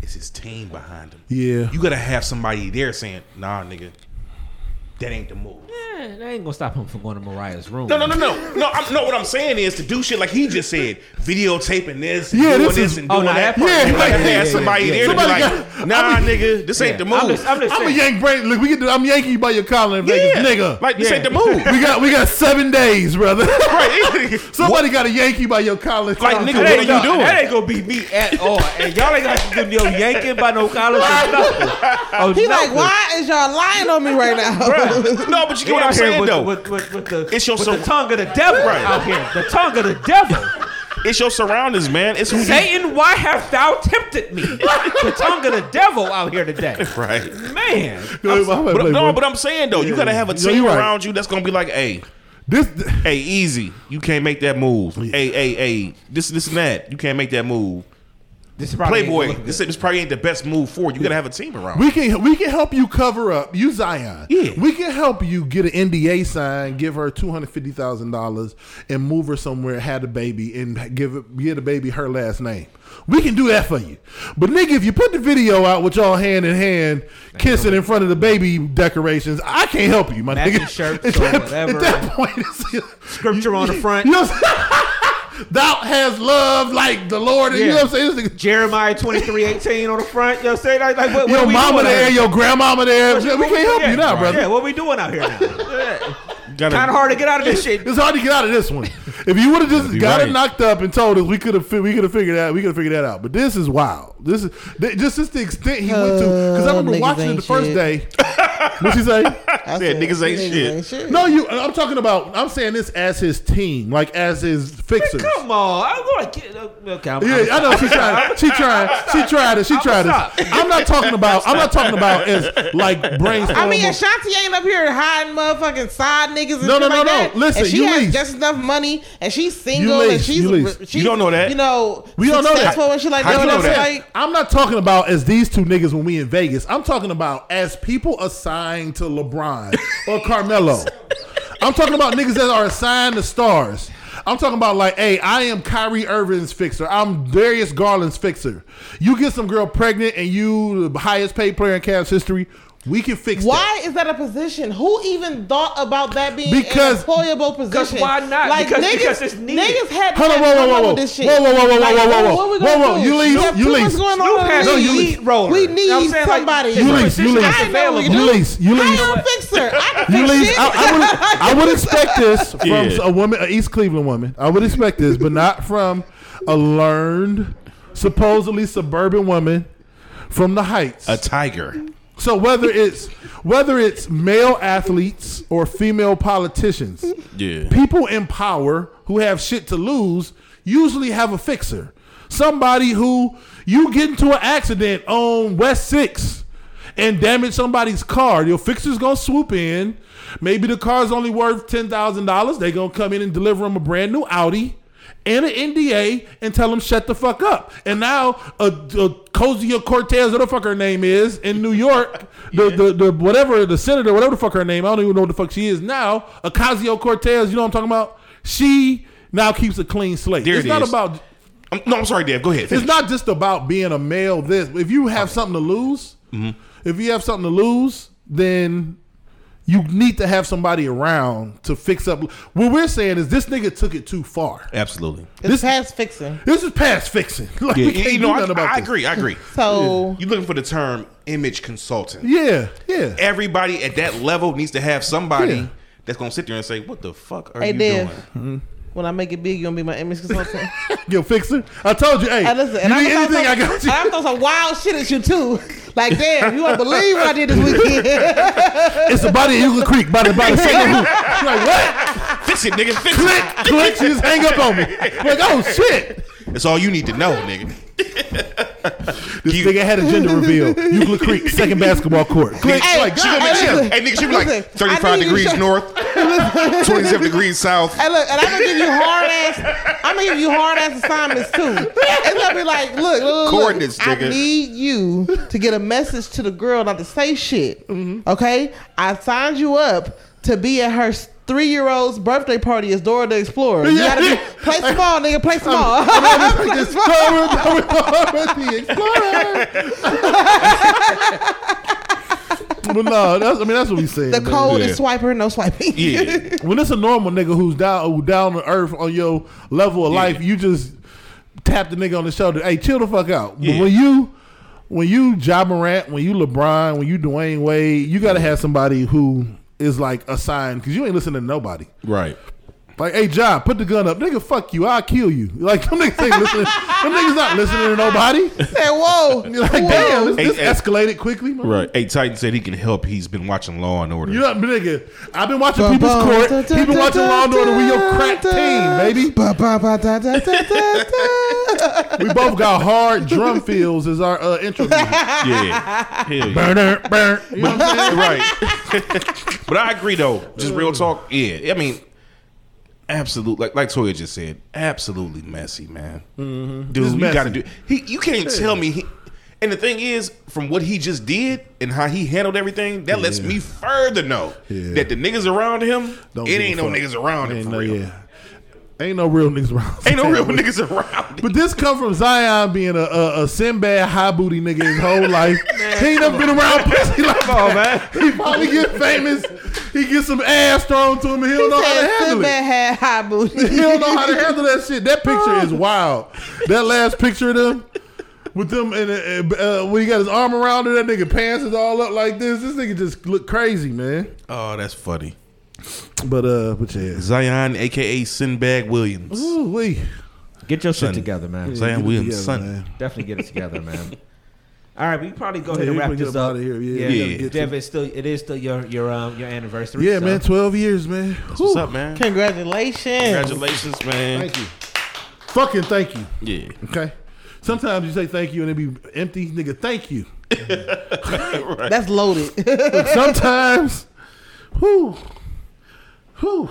is his team behind him. Yeah. You gotta have somebody there saying, nah, nigga, that ain't the move. Eh, that ain't gonna stop him from going to Mariah's room. No, no, no, no, no. I'm, no, what I'm saying is to do shit like he just said, videotaping this, and Yeah, doing this this, is- and Oh, doing no, that. that part- Yeah, you gotta yeah, have yeah, yeah, somebody yeah, there yeah. to be Somebody like, got- nah, I mean- nigga, this ain't the move. I'm just, I'm just I'm a saying. yank brain. Look, we can do. I'm yanking you by your collar in Vegas, yeah, nigga. like this Yeah. ain't the move. we got we got seven days, brother. right? *laughs* Somebody got a Yankee by your collar. Like, Tell- nigga, what are you doing? That ain't gonna be me at all. And y'all ain't gonna do no yanking by no collar. or. *laughs* Oh, He like, why is y'all lying on me right now? no, but you get what I'm out here saying with, with, with, with the, It's your with sur- the tongue of the devil Right. out here. The tongue of the devil. It's your surroundings, man. It's who you- Satan, why hast thou tempted me? the tongue of the devil out here today. *laughs* Right. Man. Go ahead, my But, no, but I'm saying though, you gotta have a team you're right. around you that's gonna be like, hey, this. hey, easy. You can't make that move. Hey, hey, hey, this, this, and that. You can't make that move. This is Playboy, this, good. this probably ain't the best move for you. You gotta have a team around. We can we can help you cover up. You Zion. Yeah. We can help you get an NDA signed, give her two hundred fifty thousand dollars, and move her somewhere, had a baby, and give give the baby her last name. We can do that for you. But nigga, if you put the video out with y'all hand in hand kissing in front of the baby decorations, I can't help you, my Matching nigga. shirts At or that- whatever. At that point, it's, Scripture on the front. You know what I'm saying? *laughs* Thou has loved like the Lord. And You know what I'm saying? This nigga- Jeremiah 23, 18 on the front. You know what I'm saying? Like, like what, what Your are mama there, your grandmama there. What- we can't help yeah, you now, brother. Yeah, what we doing out here now? Gotta- kind of hard to get out of this shit. *laughs* It's hard to get out of this one. If you would have just be got right. it knocked up and told us, we could have we could have figured that we could have figured that out. But this is wild. This is th- just just the extent he went to. Because I Uh, remember niggas watching it ain't the first shit. day. What's he say? *laughs* I Said niggas ain't shit. No, you. I'm talking about. I'm saying this as his team, like as his fixers. Come on, I'm gonna get okay. I'm, Yeah, I'm I know she tried. She *laughs* tried. She tried it. She tried it. I'm not talking about. I'm not talking about as like brainstorming. I mean, Ashanti ain't up here hiding motherfucking side niggas and No, shit no, no, like no. that. Listen, and she you has lease. just enough money, and she's single, lease, and she's, you lease. she's You don't know that. You know, We don't know that. and shit like How that. you You know know that? Like, I'm not talking about as these two niggas when we in Vegas. I'm talking about as people assigned to LeBron *laughs* or Carmelo. I'm talking about niggas that are assigned to stars. I'm talking about like, hey, I am Kyrie Irving's fixer. I'm Darius Garland's fixer. You get some girl pregnant and you the highest paid player in Cavs history. We can fix Why is that a position? Who even thought about that being Because- an employable position? Why not? Like Because- niggas, because it's needed. niggas had Hold on, to whoa, whoa, come whoa, up whoa. with this shit. Whoa, whoa, whoa, whoa, Like, whoa, whoa, whoa. What we Whoa, gonna whoa, you lease, We have you too much lease. going Snoop on has in a the lead roller. We You know need saying? Somebody. it's You a lease, position you lease. that's I know what we available. You do. lease, you I lease. am a fixer. I can You fix leave. I, I would, I would expect this *laughs* from Yeah. a woman, an East Cleveland woman. I would expect this, but not from a learned, supposedly suburban woman from the Heights. A tiger. So whether it's whether it's male athletes or female politicians, Yeah. people in power who have shit to lose usually have a fixer. Somebody who you get into an accident on West Six and damage somebody's car, your fixer's gonna swoop in. Maybe the car's only worth ten thousand dollars. They gonna come in and deliver them a brand new Audi and an NDA and tell them shut the fuck up. And now a, a Cosia Cortez, whatever the fuck her name is in New York, *laughs* the, the the whatever the senator, whatever the fuck her name, I don't even know what the fuck she is now. Ocasio Cortez, you know what I'm talking about? She now keeps a clean slate. There it's it not is. about. I'm, no, I'm sorry, Dave. Go ahead. It's not just about being a male. This if you have something to lose, mm-hmm. if you have something to lose, then you need to have somebody around to fix up. What we're saying is this nigga took it too far. Absolutely. It's This- past fixing. This is past fixing. *laughs* Like, Yeah, we can't you do know, I, nothing about I this. agree. I agree. *laughs* So You're looking for the term image consultant. Yeah, yeah. Everybody at that level needs to have somebody Yeah. that's gonna sit there and say, "What the fuck are Hey, you Dev. doing?" Mm-hmm. When I make it big, you gonna be my image consultant. *laughs* Yo, fixer. I told you, hey, Hey, listen, you and I'm need gonna anything, I some- got you. and I'm gonna some wild shit at you too. Like, damn, you won't believe what I did this weekend. *laughs* It's the body of Euclid Creek by the, by the single hoop. You're like, what? Fix it, nigga. Fix Click, it. click. She just hang up on me. I'm like, oh, shit. That's all you need to know, nigga. *laughs* This nigga had a gender *laughs* reveal. Euclid Creek, second basketball court. Click. Hey, like, She gonna be, Hey, hey, nigga, she be like 35 I need you to degrees shut- north, *laughs* 27 degrees south. Hey, look, and I'm gonna give you hard ass. I'm gonna give you hard ass assignments too. It's gonna be like, look, look, look, look. Coordinates, I need you to get a message to the girl not to say shit. Mm-hmm. Okay, I signed you up to be at her three year old's birthday party as Dora the Explorer. You Yeah. gotta be, play small, nigga. Play small. I'm Play just small. Dora, Dora, Dora the Explorer. but no, that's, I mean that's what we saying. The man. code Yeah. is swiper, no swiping. Yeah. *laughs* when it's a normal nigga who's down who down to earth on your level of life, you just tap the nigga on the shoulder. Hey, chill the fuck out. Yeah. But when you when you Ja Morant, when you LeBron, when you Dwyane Wade, you gotta have somebody who is like a sign because you ain't listening to nobody. Right. Like, hey, John, put the gun up, nigga. Fuck you, I'll kill you. *laughs* Like them niggas ain't listening. them niggas not listening to nobody. Hey, whoa. *laughs* You're like, whoa. damn, this, Hey, this hey. escalated quickly. man. Right. Hey, Titan said he can help. He's been watching Law and Order. You know, nigga. I've been watching People's Court. He's been watching Law and Order. We your crack team, baby. Ba, ba, ba, da, da, da, da, da. *laughs* We both got hard drum fills as our uh, intro music. yeah. Hell yeah. Burner, burn. You know what I'm saying? right. but I agree though. Just real talk. Yeah. I mean, absolute. Like like Toya just said, absolutely messy, man. Mm-hmm. It's Dude, you got to do. He. You can't tell me. He, and the thing is, from what he just did and how he handled everything, that lets me further know Yeah. that the niggas around him, Don't it ain't no fuck. niggas around him for no, real. Yeah. Ain't no real niggas around. Ain't no real niggas around. But this come from Zion being a, a, a Sinbad high booty nigga his whole life. *laughs* he ain't never been around pussy like Come that. on, man. He probably get famous. He get some ass thrown to him and he don't know how to handle Sinbad it. had high booty. *laughs* He don't know how to *laughs* handle that shit. That picture is wild. That last picture of them with them and uh, uh, when he got his arm around her, that nigga pants is all up like this. This nigga just look crazy, man. Oh, that's funny. But uh, but yeah. Zion, aka Sinbad Williams. Ooh, wee. Get your shit Son. together, man. Zion Get it Williams' together, son. man. Definitely get it together, man. *laughs* All right, we probably go ahead Yeah, and we wrap can get this up up. outta here. Yeah, yeah, we gotta get Dev, to- it's still it is still your your um your anniversary. Yeah, so- man. Twelve years, man. What's up, man? Congratulations. Congratulations, man. Thank you. Fucking thank you. Yeah. Okay. Sometimes you say thank you and it be empty, nigga. Thank you. *laughs* That's loaded. But sometimes, whew, whew.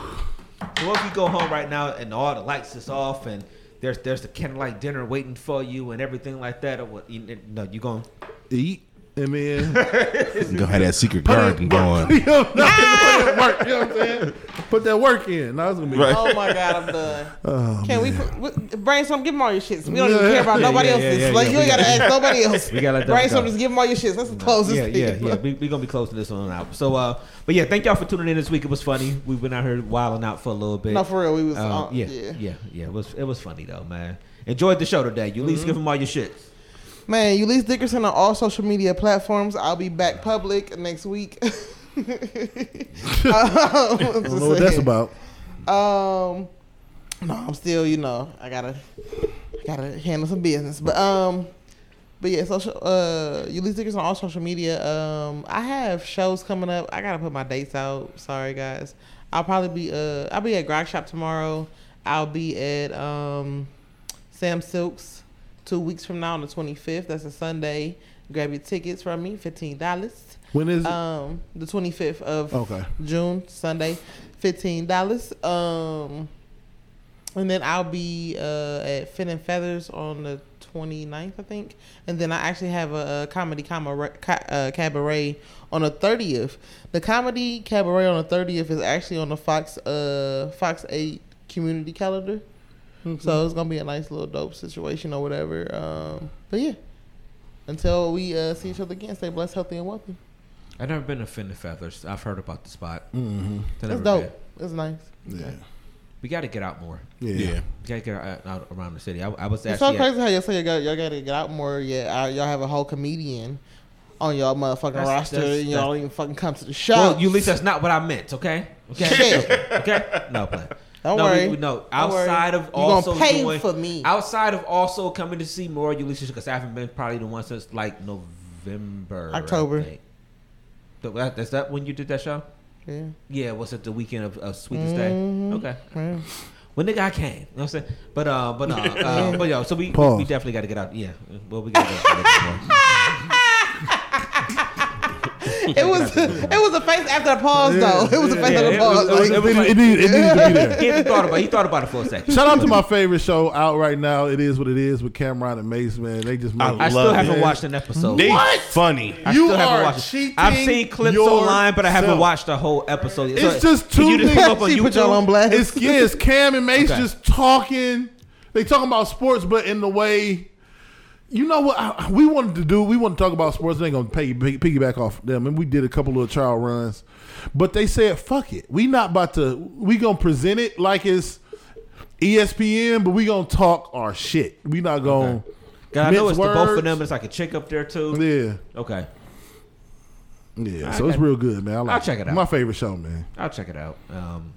So if you go home right now and all the lights is off and there's there's the candlelight dinner waiting for you and everything like that, or what? You, no, you going to Eat. And then *laughs* Go have that secret put garden going. *laughs* You know, put in work. You know what I'm saying? Put that work in. Now it's gonna be Right. Oh my god, I'm done. *laughs* Oh, Can we put, what- brainstorm? Give them all your shits. We don't even care about Yeah, nobody yeah, else's. yeah, yeah, like yeah, you ain't gotta gotta- ask nobody else. We gotta let them brainstorm. go. Just give them all your shits. Let's close this. Yeah, yeah, yeah. We're we gonna be closing this one out. So, uh, but yeah, thank y'all for tuning in this week. It was funny. We've been out here wilding out for a little bit. No, for real. We was. Um, uh, yeah, yeah. yeah, yeah, It was it was funny though, man. Enjoyed the show today. You at least give them all your shit. Man, Eulise Dickerson on all social media platforms. I'll be back public next week. *laughs* um, *laughs* I don't know what that's *laughs* about. Um, no, I'm still, you know, I gotta, I gotta handle some business. But um, but yeah, social. Uh, Eulise Dickerson on all social media. Um, I have shows coming up. I gotta put my dates out. Sorry, guys. I'll probably be uh, I'll be at Grog Shop tomorrow. I'll be at um, Sam Sylk's two weeks from now on the 25th. That's a Sunday. Grab your tickets from me, fifteen dollars. When is it? Um, the 25th of Okay. June, Sunday, fifteen dollars. Um, and then I'll be uh, at Fin and Feathers on the 29th, I think. And then I actually have a, a comedy cabaret, ca- uh, cabaret on the 30th. The comedy cabaret on the 30th is actually on the Fox uh, Fox 8 community calendar. So it's gonna be a nice little dope situation or whatever. Um, but yeah, until we uh, see each other again, stay blessed, healthy, and wealthy. I've never been to Fin Feathers. I've heard about the spot. Mm-hmm. I've It's dope. been. It's nice. Yeah. We got to get out more. Yeah. Yeah. We got to get out, out around the city. I, I was It's so actually at- crazy how y'all say y'all, got, y'all gotta get out more. Yeah, uh, y'all have a whole comedian on y'all motherfucking That's- roster, that's- and y'all don't even fucking come to the show. Well, you at least that's not what I meant. Okay. Okay. *laughs* Okay. No play. Don't no, worry. We, no, Don't worry. outside of You gonna also pay doing, for me. Outside of also coming to see more Eulise because I haven't been probably the one since like November, October. think. So that, is that when you did that show? yeah. Yeah, was it the weekend of, of Sweetest Day? Mhm. Okay. Yeah. When the guy came, you know what I'm saying? But uh, but uh, *laughs* uh but yo, so we Pause. we definitely got to get out. Yeah, well we got to get *laughs* It was it was a face after the pause though. *laughs* It was a face Yeah, after the pause. it was- like- it was It, it, need- it needed to be there. He thought about he thought about it for a second. Shout out to my favorite show out right now. It is what it is with Cam'ron and Mase, man. They just I make I still Love haven't it. watched an episode. They funny. I You still haven't are watched it. cheating I've seen clips yourself. online, but I haven't watched the whole episode. It's just can you two just up on she put y'all on blast. It's yeah, it's Cam and Mase Okay. just talking. They talking about sports, but in the way. You know what I- we wanted to do? We want to talk about sports. They ain't gonna pay, pay, piggyback off them, and we did a couple of trial runs. But they said, "Fuck it, we not about to. We gonna present it like it's ESPN, but we gonna talk our shit. We not gonna. 'Cause I know it's the both of them. It's like a chick up there too. Yeah, Okay, yeah. I So it's real good, man. I like I'll check it out. My favorite show, man. I'll check it out. Um,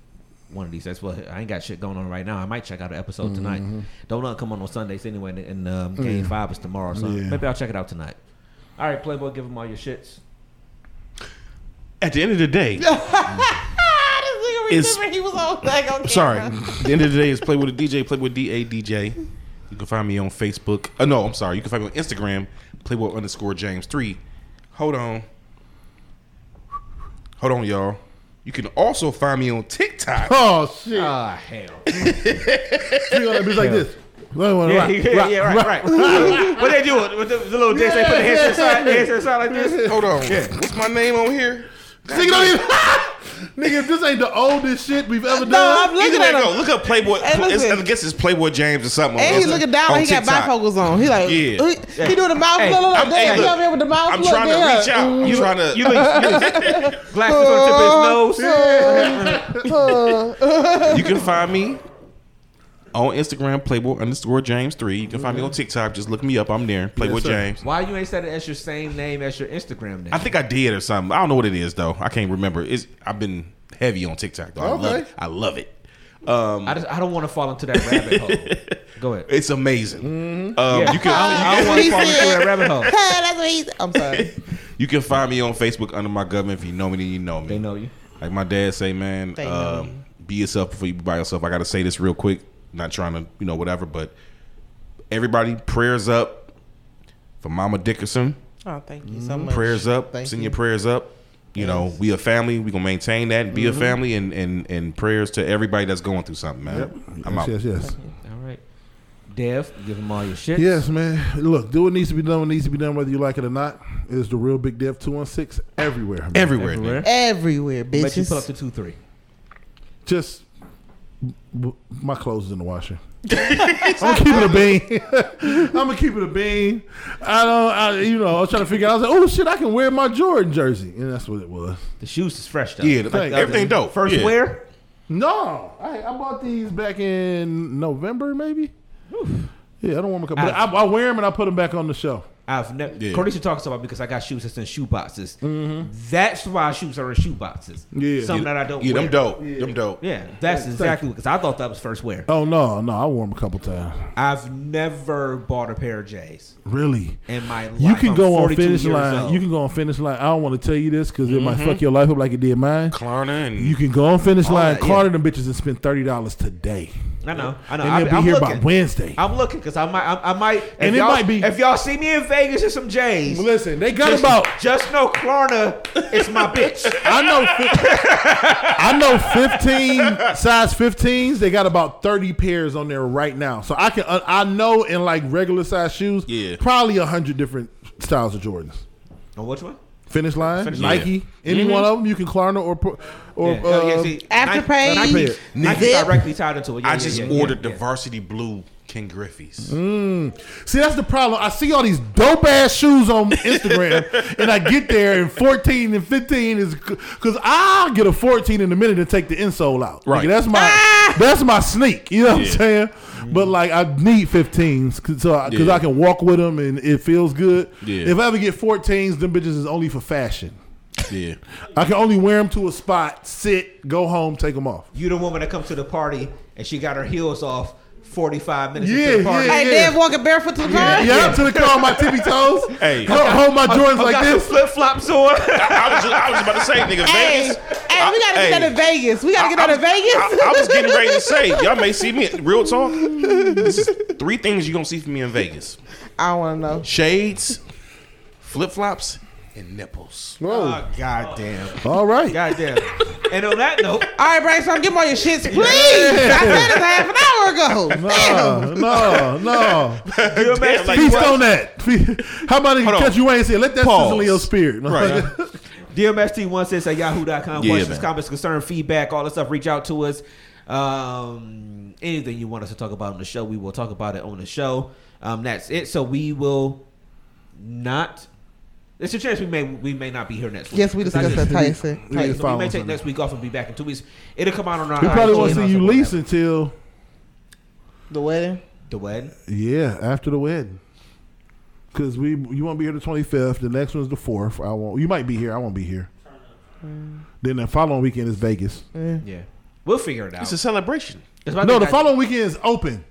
one of these days. Well, I ain't got shit going on right now. I might check out an episode tonight. Don't let come on on Sundays anyway. And, and um, Game Five is tomorrow, so Yeah. maybe I'll check it out tonight. All right, Playboy, give them all your shits. At the end of the day, *laughs* This nigga It's- remember he was on like *laughs* on sorry. At the end of the day is play with a DJ, play with D A DJ. You can find me on Facebook. Uh, no, I'm sorry. You can find me on Instagram, Playboy underscore James three. Hold on. Hold on, y'all. You can also find me on TikTok. Oh shit! Ah, hell. *laughs* You gonna be like this. Right, right, Yeah, right, yeah, right, yeah, right, *laughs* right. what they do with the, the little dance? They put the hands to the side, hands to the side like this. Hold on. Yeah, What's my name on here? Nigga, don't even, nigga, if this ain't the oldest shit we've ever done. No, done. I'm looking Either at it go, him. look up Playboy. Hey, it's- listen. I guess it's Playboy James or something. And he's looking down on like he got TikTok. bifocals on. He like, Yeah. he, he doing the mouth. Hey, look, look, I'm- look. hey, Damn, look, he over here with the mouth. I'm look, trying to reach out. I'm You, mm-hmm. trying to. you, you, glasses on the tip of his uh, nose. You can find me on Instagram, Playboy underscore James three. You can find me on TikTok. Just look me up. I'm there, Playboy Yes, sir. James. Why you ain't said it as your same name as your Instagram name? I think I did or something. I don't know what it is though. I can't remember. It's I've been heavy on TikTok though. I love Okay. it. I love it. Um, I, just, I don't want to fall into that rabbit hole. *laughs* Go ahead. it's amazing. Mm-hmm. Um, Yeah, You can I don't want to fall into that rabbit hole. *laughs* That's what he's. I'm sorry. *laughs* you can find me on Facebook under my government. If you know me, then you know me. They know you. Like my dad say, man, They know um, you. be yourself before you be by yourself. I got to say this real quick. Not trying to, you know, whatever, but everybody, prayers up for Mama Dickerson. Oh, thank you so much. Prayers up. Thank Send you. your prayers up. You know, we a family. We gonna maintain that and be Mm-hmm. a family. And, and and prayers to everybody that's going through something, man. I'm yes, out. yes, yes. All right. Dev, give them all your shit. Yes, man. Look, do what needs to be done. What needs to be done, whether you like it or not. Is the real Big Dev two one six everywhere? man. Everywhere, Everywhere. nigga. Everywhere, Bet you pull up bitches. to two three. Just b- my clothes is in the washer. I'm gonna keep it a bean. *laughs* I'm gonna keep it a bean. I don't. I, you know, I was trying to figure. out. I was like, oh shit, I can wear my Jordan jersey, and that's what it was. The shoes is fresh though. Yeah, the- Thank- everything dope. First yeah. wear. No, I, I bought these back in November, maybe. Yeah, I don't want them, but I, I wear them and I put them back on the show. I've never. Yeah. Cornisha talks about because I got shoes that's in shoe boxes. That's why shoes are in shoe boxes. Mm-hmm. Yeah. something that I don't. Yeah, wear. them dope. Yeah. Them dope. Yeah, that's exactly because I thought that was first wear. Oh no, no, I wore them a couple times. I've never bought a pair of J's Really. in my life. You can I'm go on finish line. old. You can go on finish line. I don't want to tell you this because it might fuck your life up like it did mine. Klarna and You can go on finish line, that, yeah. Carter them bitches, and spend thirty dollars today, I know. I know. and I, they'll be I'm here looking. by Wednesday. I'm looking because I might. I, I might. And it might be- If y'all see me in Vegas in some J's, Listen, they got just, about just know Klarna is my bitch. *laughs* I know I know 15 size 15s. They got about 30 pairs on there right now. So I can uh, I know in like regular size shoes, Yeah. probably a hundred different styles of Jordans. On which one? Finish line, Finish line. Nike, mm-hmm. any one of them. You can Klarna or or Yeah. Yeah, um, see, Afterpay, Nike, Nike, Nike directly tied into it. Yeah, I yeah, just yeah, yeah, ordered the yeah. varsity blue Ken Griffey's. Mm. See, that's the problem. I see all these dope ass shoes on Instagram, *laughs* and I get there and 14 and 15 is because I'll get a 14 in a minute and take the insole out. Right. Nigga, that's my ah! that's my sneak. You know what I'm saying? But mm. like, I need 15s cause, so because Yeah. I can walk with them and it feels good. Yeah. If I ever get 14s, them bitches is only for fashion. Yeah. I can only wear them to a spot, sit, go home, take them off. You the woman that comes to the party and she got her heels off 45 minutes Yeah, into the party. yeah, Hey, yeah. Dev walking barefoot to the car. Yeah, to the car on my tippy toes. *laughs* Hey. Ho- hold my Jordans I like got this. flip flops on. I was, just, I was about to say, nigga, Hey, Vegas. hey, we gotta I- get that hey. in Vegas. We gotta get I- that in Vegas. I, I was getting ready to say, *laughs* y'all may see me. In real talk. This is three things you're gonna see from me in Vegas: I want to know. shades, flip flops, and nipples. Whoa. Oh, goddamn. All right. Goddamn. and on that note, All right, Brainstorm, give me all your shits, please. I said it half an *laughs* No, no, *laughs* no. DMX like, Feast what? on that. How about Hold on. because you ain't said let that Pause. sizzle in your spirit. Right. *laughs* DMST16 at yahoo.com. Yeah, Questions, man. comments, concern, feedback, all that stuff. Reach out to us. Um, anything you want us to talk about on the show, we will talk about it on the show. Um, that's it. So we will not. There's a chance we may we may not be here next week. Yes, we discussed that Tyson. We- Tyson. we- may take next week off and be back in two weeks. It'll come out on our. We probably won't see you least until The wedding. the wedding. yeah after the wedding. Cause we you won't be here the twenty fifth. The next one's the fourth. I won't. You might be here. I won't be here. Mm. Then the following weekend is Vegas. Mm. Yeah, we'll figure it out. It's a celebration. It's my No, the I- following weekend is open.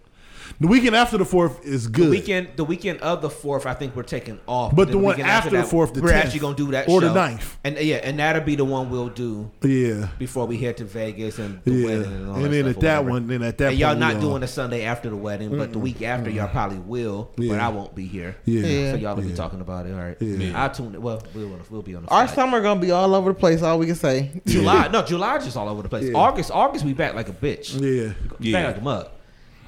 The weekend after the fourth is good. The weekend, the weekend of the fourth, I think we're taking off. But then the one weekend after the that, 4th, the we're 10th, actually gonna do that or the ninth, and yeah, and that'll be the one we'll do Yeah. before we head to Vegas and the Yeah. wedding and all And that then at that one, then at that and y'all point, not doing the Sunday after the wedding, but the week after y'all probably will, but I won't be here. Yeah. Yeah. So y'all will Yeah. be talking about it. All right. Yeah. I'll tune it. Well, we'll, we'll be on the Our flight. summer gonna be all over the place. All we can say. July. No, July just all over the place. August, August we back like a bitch. Yeah. We Yeah. Back like a mug.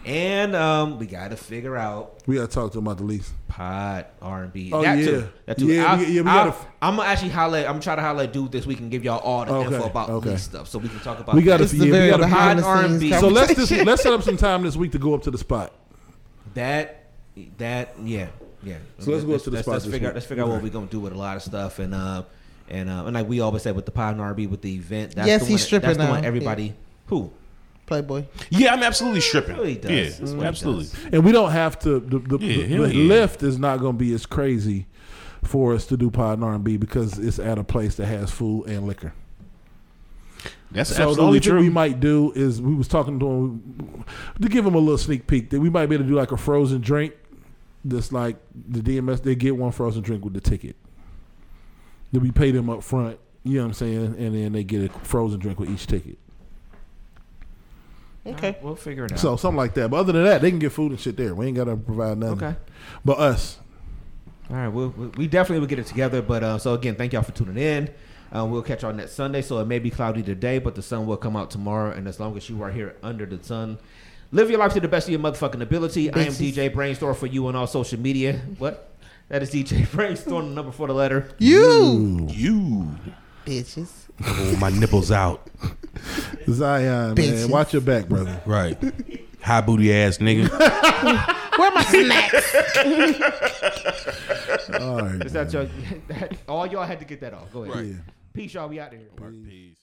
And um, we got to figure out We gotta talk to them about the lease. pod R and B. Oh, that yeah. too. That too. Yeah, I'll, we- yeah, we I'll- gotta- I'm gonna actually highlight. I'm trying to try to highlight dude this week and give y'all all the Okay, info about okay. lease stuff, so we can talk about. We gotta This is yeah, a we gotta- behind Hot R&B. So let's just let's set up some time this week to go up to the spot. that. That yeah yeah. So let's go up to the let's, spot Let's this figure out. week. Let's figure out what we're gonna do with a lot of stuff and uh and uh and like we always said with the pod and R&B with the event. That's Yes, the he's one, stripping That's the now. one everybody who Playboy. Yeah, I'm absolutely stripping. Really does. Yeah, That's what he absolutely. does. And we don't have to. The, the, Yeah, the, hell the yeah. lift is not going to be as crazy for us to do pod and R and B because it's at a place that has food and liquor. That's So the only absolutely thing true. we might do is we was talking to him to give him a little sneak peek that we might be able to do like a frozen drink. That's like the DMS. They get one frozen drink with the ticket. Then we pay them up front. You know what I'm saying? And then they get a frozen drink with each ticket. Okay. We'll figure it out. So something like that. But other than that, they can get food and shit there. We ain't got to provide nothing. okay. But us, All right, we'll, we we definitely will get it together. But uh, so again, thank y'all for tuning in. Uh, we'll catch y'all next Sunday. So it may be cloudy today, but the sun will come out tomorrow. And as long as you are here under the sun, Live your life to the best of your motherfucking ability. I am Bitches. DJ Brainstorm for you on all social media. What? That is DJ *laughs* Brainstorm, the number for the letter. You You bitches. Pull my nipples out. Zion, man, Bitches. watch your back, brother. Right. High booty ass nigga. Where my snacks? All right. Is that your, *laughs* all y'all had to get that off. Go ahead. Right. Peace, y'all. We out there. Peace.